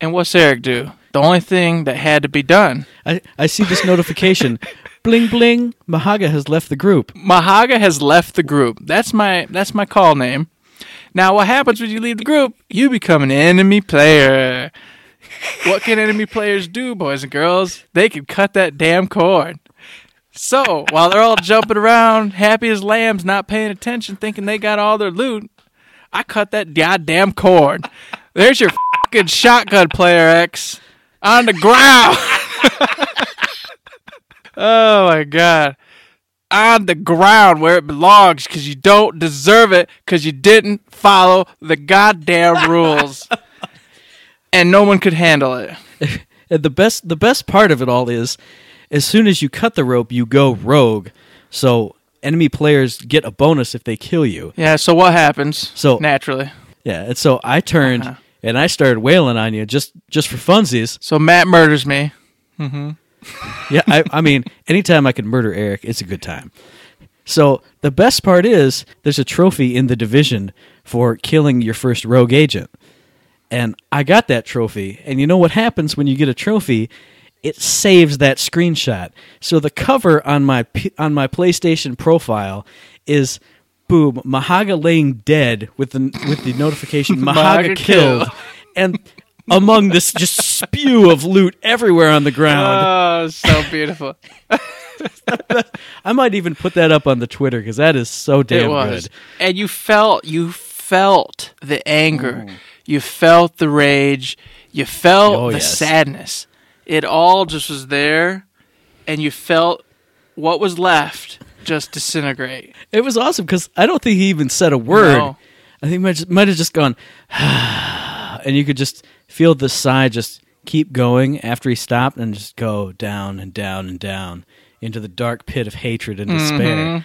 And what's Eric do? The only thing that had to be done. I, I see this notification. bling bling. Mahaga has left the group. Mahaga has left the group. That's my that's my call name. Now, what happens when you leave the group? You become an enemy player. What can enemy players do, boys and girls? They can cut that damn cord. So, while they're all jumping around, happy as lambs, not paying attention, thinking they got all their loot, I cut that goddamn cord. There's your fucking shotgun, player X, on the ground. oh my god on the ground where it belongs because you don't deserve it because you didn't follow the goddamn rules. and no one could handle it. And the best the best part of it all is as soon as you cut the rope, you go rogue. So enemy players get a bonus if they kill you. Yeah, so what happens? So- naturally. Yeah, and so I turned Uh-huh. and I started wailing on you just just for funsies. So Matt murders me. Yeah, I, I mean, anytime I can murder Eric, it's a good time. So the best part is there's a trophy in the division for killing your first rogue agent. And I got that trophy. And you know what happens when you get a trophy? It saves that screenshot. So the cover on my on my PlayStation profile is boom, Mahaga laying dead with the with the notification Mahaga Mahaga killed. killed. And among this just spew of loot everywhere on the ground. Oh, so beautiful. I might even put that up on the Twitter because that is so damn good. And you felt you felt the anger. Mm. You felt the rage. You felt Oh, the yes. sadness. It all just was there and you felt what was left just disintegrate. It was awesome because I don't think he even said a word. No. I think he might, might have just gone, and you could just feel the sigh just keep going after he stopped and just go down and down and down into the dark pit of hatred and despair.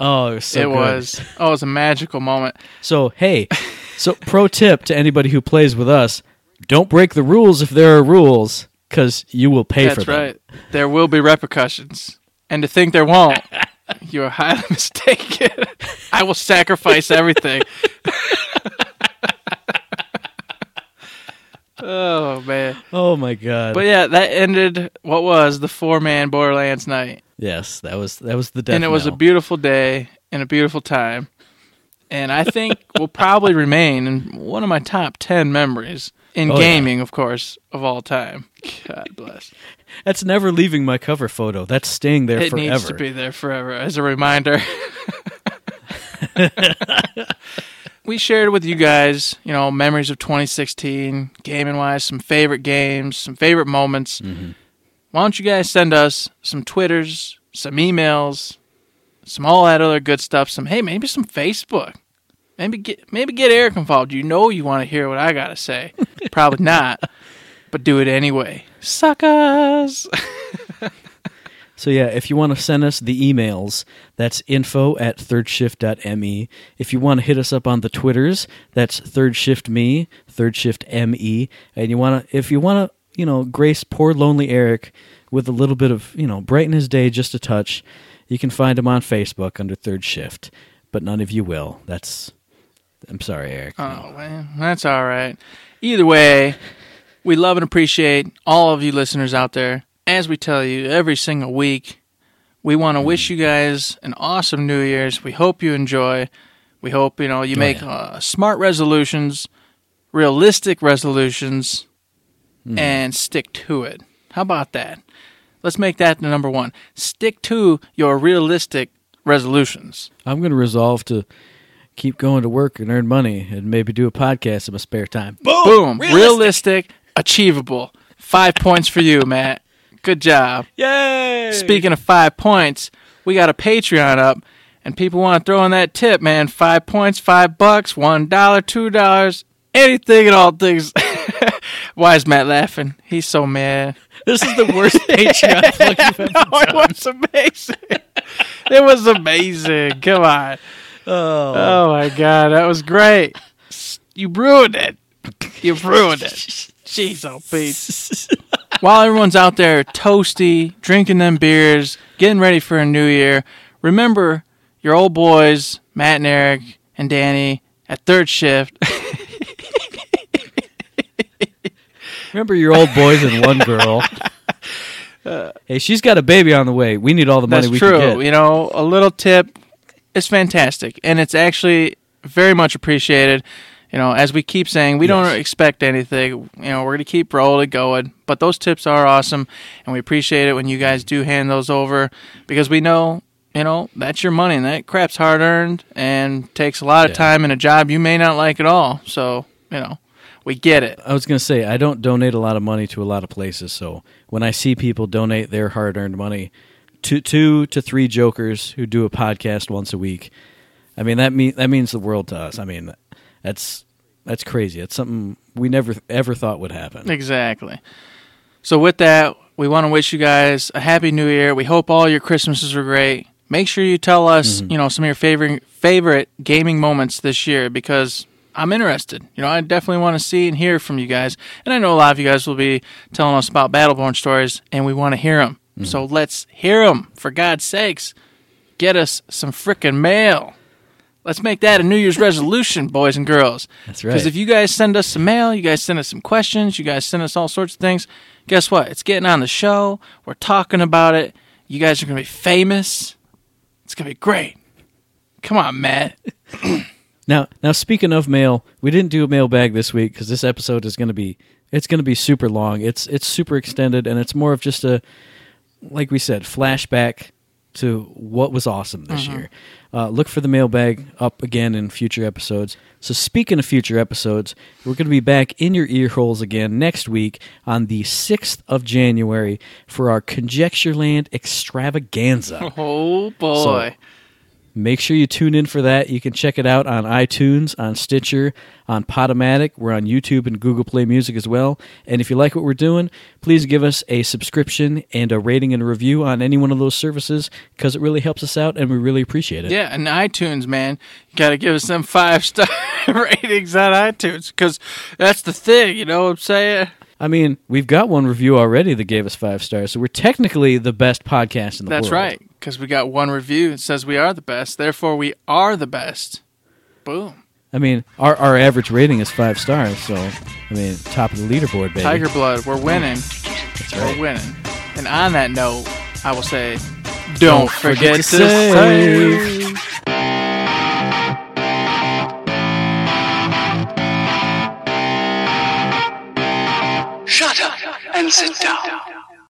Oh, it was so Mm-hmm. it good. was oh, it was a magical moment. So hey, so pro tip to anybody who plays with us: don't break the rules if there are rules, because you will pay for them. That's right. There will be repercussions. And to think there won't, you are highly mistaken. I will sacrifice everything. oh man. Oh my god! But yeah, that ended what was the four man Borderlands night. yes, that was that was the death and it was a beautiful day and a beautiful time. And I think will probably remain in one of my top ten memories in Oh, yeah. gaming, of course, of all time. God bless. That's never leaving my cover photo. That's staying there it forever. It needs to be there forever as a reminder. we shared with you guys, you know, memories of 2016, gaming wise, some favorite games, some favorite moments. Mm-hmm. Why don't you guys send us some Twitters, some emails, some all that other good stuff, some hey, maybe some Facebook. Maybe get maybe get Eric involved. You know you want to hear what I gotta say. Probably not. But do it anyway. Suckers. So yeah, if you want to send us the emails, that's info at thirdshift.me. If you want to hit us up on the Twitters, that's thirdshiftme, thirdshiftme. And you want to, if you want to, you know, grace poor lonely Eric with a little bit of, you know, brighten his day just a touch, you can find him on Facebook under Third Shift. But none of you will. That's, I'm sorry, Eric. Oh, man, that's all right. Either way, we love and appreciate all of you listeners out there. As we tell you every single week, we want to wish you guys an awesome New Year's. We hope you enjoy. We hope you know you Oh, make yeah. uh, smart resolutions, realistic resolutions, Hmm. and stick to it. How about that? Let's make that the number one. Stick to your realistic resolutions. I'm going to resolve to keep going to work and earn money and maybe do a podcast in my spare time. Boom. Realistic. achievable. Five points for you, Matt. Good job. Yay! Speaking of five points, we got a Patreon up, and people want to throw in that tip, man. Five points, five bucks, one dollar, two dollars, anything and all things. Why is Matt laughing? He's so mad. this is the worst Patreon plug you've ever Oh, it was amazing. it was amazing. Come on. Oh. Oh my god, that was great. You ruined it. You ruined it. Jeez, oh Pete. While everyone's out there toasty, drinking them beers, getting ready for a new year, remember your old boys, Matt and Eric and Danny, at third shift. Remember your old boys and one girl. hey, she's got a baby on the way. We need all the money That's we true. can get. You know, a little tip is fantastic, and it's actually very much appreciated. You know, as we keep saying, we Yes. don't expect anything. You know, we're going to keep rolling going, but those tips are awesome, and we appreciate it when you guys do hand those over because we know, you know, that's your money, and that crap's hard earned and takes a lot of Yeah. time in a job you may not like at all. So, you know, we get it. I was going to say, I don't donate a lot of money to a lot of places. So when I see people donate their hard earned money to two to three jokers who do a podcast once a week, I mean, that, mean, that means the world to us. I mean, that's, that's crazy. That's something we never ever thought would happen. Exactly. So with that, we want to wish you guys a happy new year. We hope all your Christmases were great. Make sure you tell us, mm-hmm. you know, some of your favorite favorite gaming moments this year because I'm interested. You know, I definitely want to see and hear from you guys. And I know a lot of you guys will be telling us about Battleborn stories and we want to hear them. Mm-hmm. So let's hear them for God's sakes. Get us some frickin' mail. Let's make that a New Year's resolution, boys and girls. That's right. Because if you guys send us some mail, you guys send us some questions, you guys send us all sorts of things, guess what? It's getting on the show. We're talking about it. You guys are going to be famous. It's going to be great. Come on, Matt. Now, now speaking of mail, we didn't do a mailbag this week because this episode is going to be it's going to be super long. It's it's super extended and it's more of just a like we said flashback to what was awesome this mm-hmm. year. Uh, look for the mailbag up again in future episodes. So speaking of future episodes, we're going to be back in your ear holes again next week on the sixth of January for our Conjectureland extravaganza. Oh, boy. Make sure you tune in for that. You can check it out on iTunes, on Stitcher, on Podomatic. We're on YouTube and Google Play Music as well. And if you like what we're doing, please give us a subscription and a rating and a review on any one of those services because it really helps us out and we really appreciate it. yeah, and iTunes, man. You got to give us some five star ratings on iTunes because that's the thing, you know what I'm saying? I mean, we've got one review already that gave us five stars, so we're technically the best podcast in the That's world. That's right, because we got one review that says we are the best. Therefore, we are the best. Boom. I mean, our, our average rating is five stars, so, I mean, top of the leaderboard, baby. Tiger Blood, we're winning. That's right. We're winning. And on that note, I will say, don't, Don't forget, forget to to save. save. Shut up and sit down.